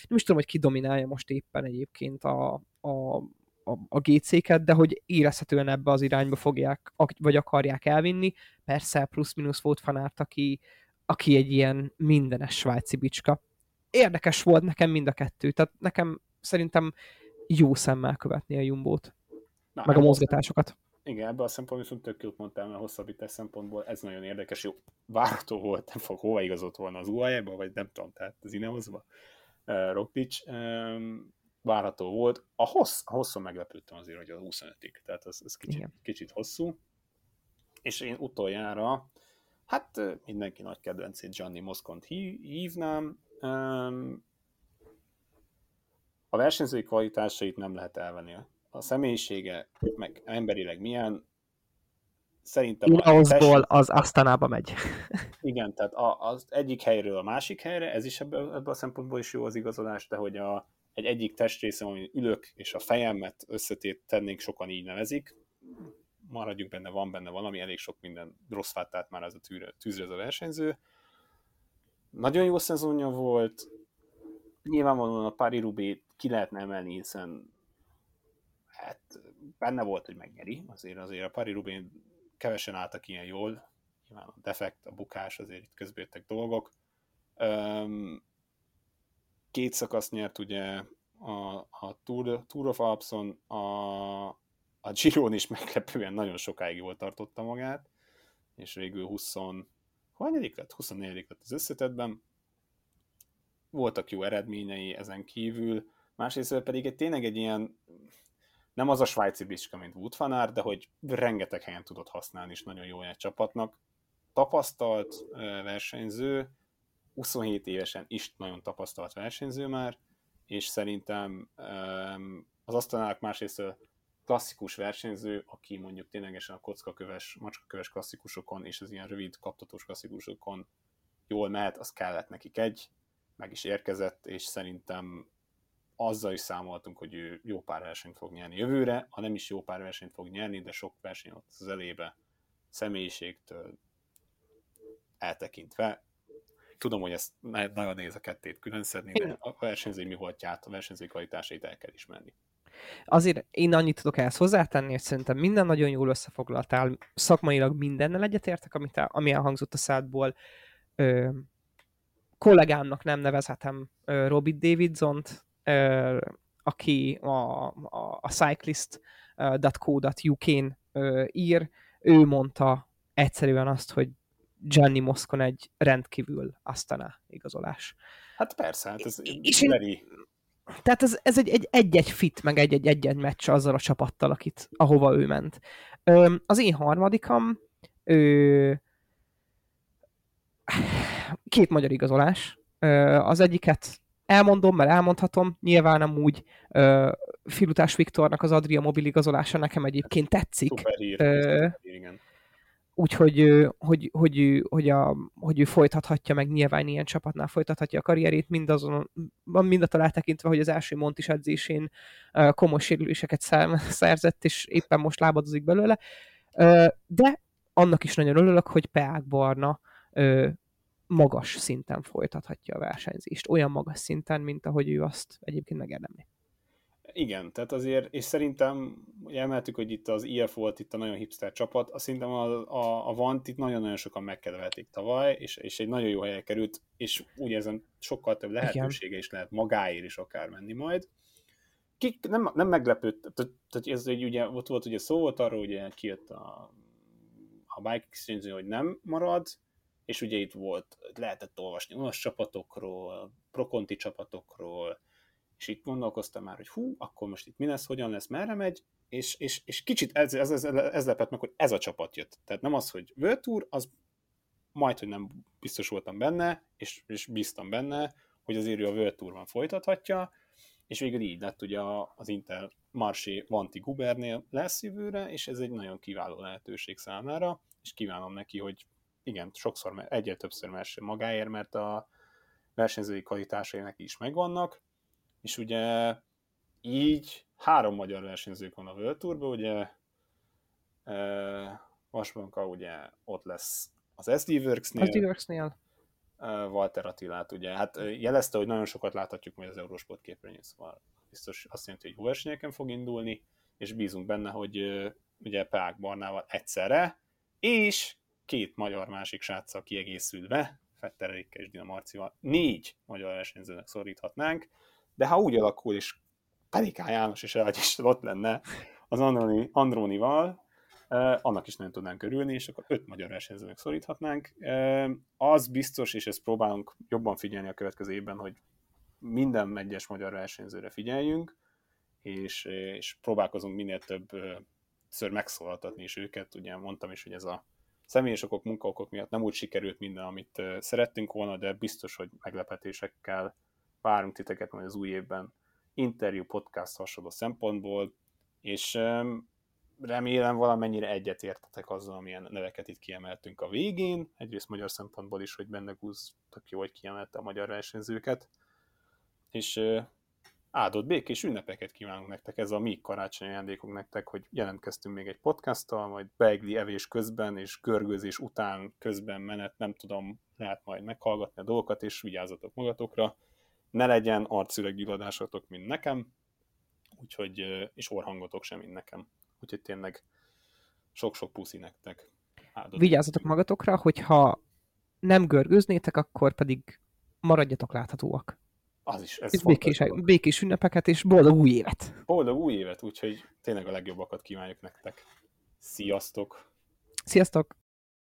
Nem is tudom, hogy ki dominálja most éppen egyébként a, a, a, a GC-ket, de hogy érezhetően ebbe az irányba fogják, vagy akarják elvinni. Persze plusz-minusz volt fanárt, aki, aki egy ilyen mindenes svájci bicska. Érdekes volt nekem mind a kettő, tehát nekem szerintem jó szemmel követni a Jumbót, Na, meg a mozgatásokat. Igen, ebben a szempontból viszont tök jót mondtál, mert a hosszabbítás szempontból ez nagyon érdekes, jó, várható volt, nem fog hova igazolt volna az uae vagy nem tudom, tehát az Ineosba, uh, Roglic, um, várható volt. A, hossz, a hosszú meglepődtem azért, hogy a 25-ig, tehát az, az kicsit, kicsit hosszú. És én utoljára, hát mindenki nagy kedvencét Gianni Moszkont hívnám, um, a versenyzői kvalitásait nem lehet elvenni. A személyisége, meg emberileg milyen, szerintem... Ineosból az Asztanába megy. Igen, tehát az egyik helyről a másik helyre, ez is ebből, ebből a szempontból is jó az igazolás, de hogy a, egy egyik testrésze, amin ülök, és a fejemet összetét tennénk, sokan így nevezik, maradjuk benne, van benne valami, elég sok minden rossz fátát már ez a tűzre, tűzre ez a versenyző. Nagyon jó szezonja volt, nyilvánvalóan a Paris Rubé ki lehetne emelni, hiszen hát benne volt, hogy megnyeri, azért azért a Paris Rubén kevesen álltak ilyen jól, nyilván a defekt, a bukás, azért itt közbértek dolgok. Két szakasz nyert ugye a, a Tour, Tour of Alpson, a, a Giron is meglepően nagyon sokáig jól tartotta magát, és végül 20, hanyadik lett? 24 lett az összetetben. Voltak jó eredményei ezen kívül, másrészt pedig egy, tényleg egy ilyen, nem az a svájci bicska, mint Wood Fanár, de hogy rengeteg helyen tudott használni, és nagyon jó egy csapatnak. Tapasztalt versenyző, 27 évesen is nagyon tapasztalt versenyző már, és szerintem az asztalnák másrészt klasszikus versenyző, aki mondjuk ténylegesen a kockaköves, macskaköves klasszikusokon és az ilyen rövid kaptatós klasszikusokon jól mehet, az kellett nekik egy, meg is érkezett, és szerintem azzal is számoltunk, hogy ő jó pár versenyt fog nyerni jövőre, ha nem is jó pár versenyt fog nyerni, de sok verseny ott az elébe személyiségtől, eltekintve. Tudom, hogy ezt nagyon nehéz a kettét külön szedni, de a versenyzői mi voltját, a versenyzői kvalitásait el kell ismerni. Azért én annyit tudok ehhez hozzátenni, hogy szerintem minden nagyon jól összefoglaltál, szakmailag mindennel egyetértek, amit, ami elhangzott a szádból. Ö, kollégámnak nem nevezhetem ö, Robit Davidsont, aki a, a, a cyclist.co.uk-n ír, ő mondta egyszerűen azt, hogy Gianni Moscon egy rendkívül asztana igazolás. Hát persze, hát ez és én, tehát ez, ez egy, egy, egy-egy fit, meg egy-egy egy-egy meccs azzal a csapattal, akit, ahova ő ment. Az én harmadikam ö, két magyar igazolás. Ö, az egyiket elmondom, mert elmondhatom, nyilván nem úgy ö, Filutás Viktornak az Adria mobil igazolása nekem egyébként tetszik. Igen úgyhogy hogy, hogy, hogy, a, hogy ő folytathatja, meg nyilván ilyen csapatnál folytathatja a karrierét, mindazon, mindat alá tekintve, hogy az első Montis edzésén komoly sérüléseket szerzett, és éppen most lábadozik belőle. De annak is nagyon örülök, hogy Peák Barna magas szinten folytathatja a versenyzést. Olyan magas szinten, mint ahogy ő azt egyébként megérdemli. Igen, tehát azért, és szerintem, ugye emeltük, hogy itt az IF volt itt a nagyon hipster csapat, azt szerintem a, a, a Vant itt nagyon-nagyon sokan megkedvelték tavaly, és, és egy nagyon jó helyen került, és úgy érzem, sokkal több lehetősége Igen. is lehet magáért is akár menni majd. Kik, nem, nem meglepődt, tehát ez egy, ugye, ott volt ugye szó volt arról, ugye kijött a, a Bike exchange hogy nem marad, és ugye itt volt, lehetett olvasni olasz csapatokról, prokonti csapatokról, és itt gondolkoztam már, hogy hú, akkor most itt mi lesz, hogyan lesz, merre megy, és, és, és kicsit ez, ez, ez, ez lepett meg, hogy ez a csapat jött. Tehát nem az, hogy Tour, az majd, hogy nem biztos voltam benne, és, és bíztam benne, hogy azért ő a World Tour-ban folytathatja, és végül így lett ugye az Inter Marché Vanti Gubernél lesz jövőre, és ez egy nagyon kiváló lehetőség számára, és kívánom neki, hogy igen, sokszor egyre többször messe magáért, mert a versenyzői kvalitásai neki is megvannak, és ugye így három magyar versenyzők van a World Tourban, ugye Vasbanka ugye ott lesz az SD Works-nél, SD Works-nél. Walter Attilát ugye, hát jelezte, hogy nagyon sokat láthatjuk majd az Eurosport képernyőn, szóval biztos azt jelenti, hogy jó versenyeken fog indulni, és bízunk benne, hogy ugye Peák Barnával egyszerre, és két magyar másik sráccal kiegészülve, Fetter Erikkel és Dina négy magyar versenyzőnek szoríthatnánk, de ha úgy alakul, és Peliká János is egy is ott lenne az Androni, Andrónival, annak is nagyon tudnánk örülni, és akkor öt magyar versenyzőnek szoríthatnánk. Az biztos, és ezt próbálunk jobban figyelni a következő évben, hogy minden egyes magyar versenyzőre figyeljünk, és, és próbálkozunk minél több ször megszólaltatni is őket. Ugye mondtam is, hogy ez a személyes okok, munkaokok miatt nem úgy sikerült minden, amit szerettünk volna, de biztos, hogy meglepetésekkel várunk titeket majd az új évben. Interjú, podcast hasonló szempontból, és remélem valamennyire egyetértetek azzal, amilyen neveket itt kiemeltünk a végén, egyrészt magyar szempontból is, hogy benne Guz tök jó, hogy kiemelte a magyar versenyzőket, és áldott békés ünnepeket kívánunk nektek, ez a mi karácsonyi ajándékunk nektek, hogy jelentkeztünk még egy podcasttal, majd beigli evés közben és görgőzés után közben menet, nem tudom, lehet majd meghallgatni a dolgokat, és vigyázzatok magatokra ne legyen arcüreggyulladásotok, mint nekem, úgyhogy, és orhangotok sem, mint nekem. Úgyhogy tényleg sok-sok puszi nektek. Áldott Vigyázzatok magatokra, hogyha nem görgőznétek, akkor pedig maradjatok láthatóak. Az is. Ez békés, békés ünnepeket és boldog új évet! Boldog új évet, úgyhogy tényleg a legjobbakat kívánjuk nektek. Sziasztok! Sziasztok!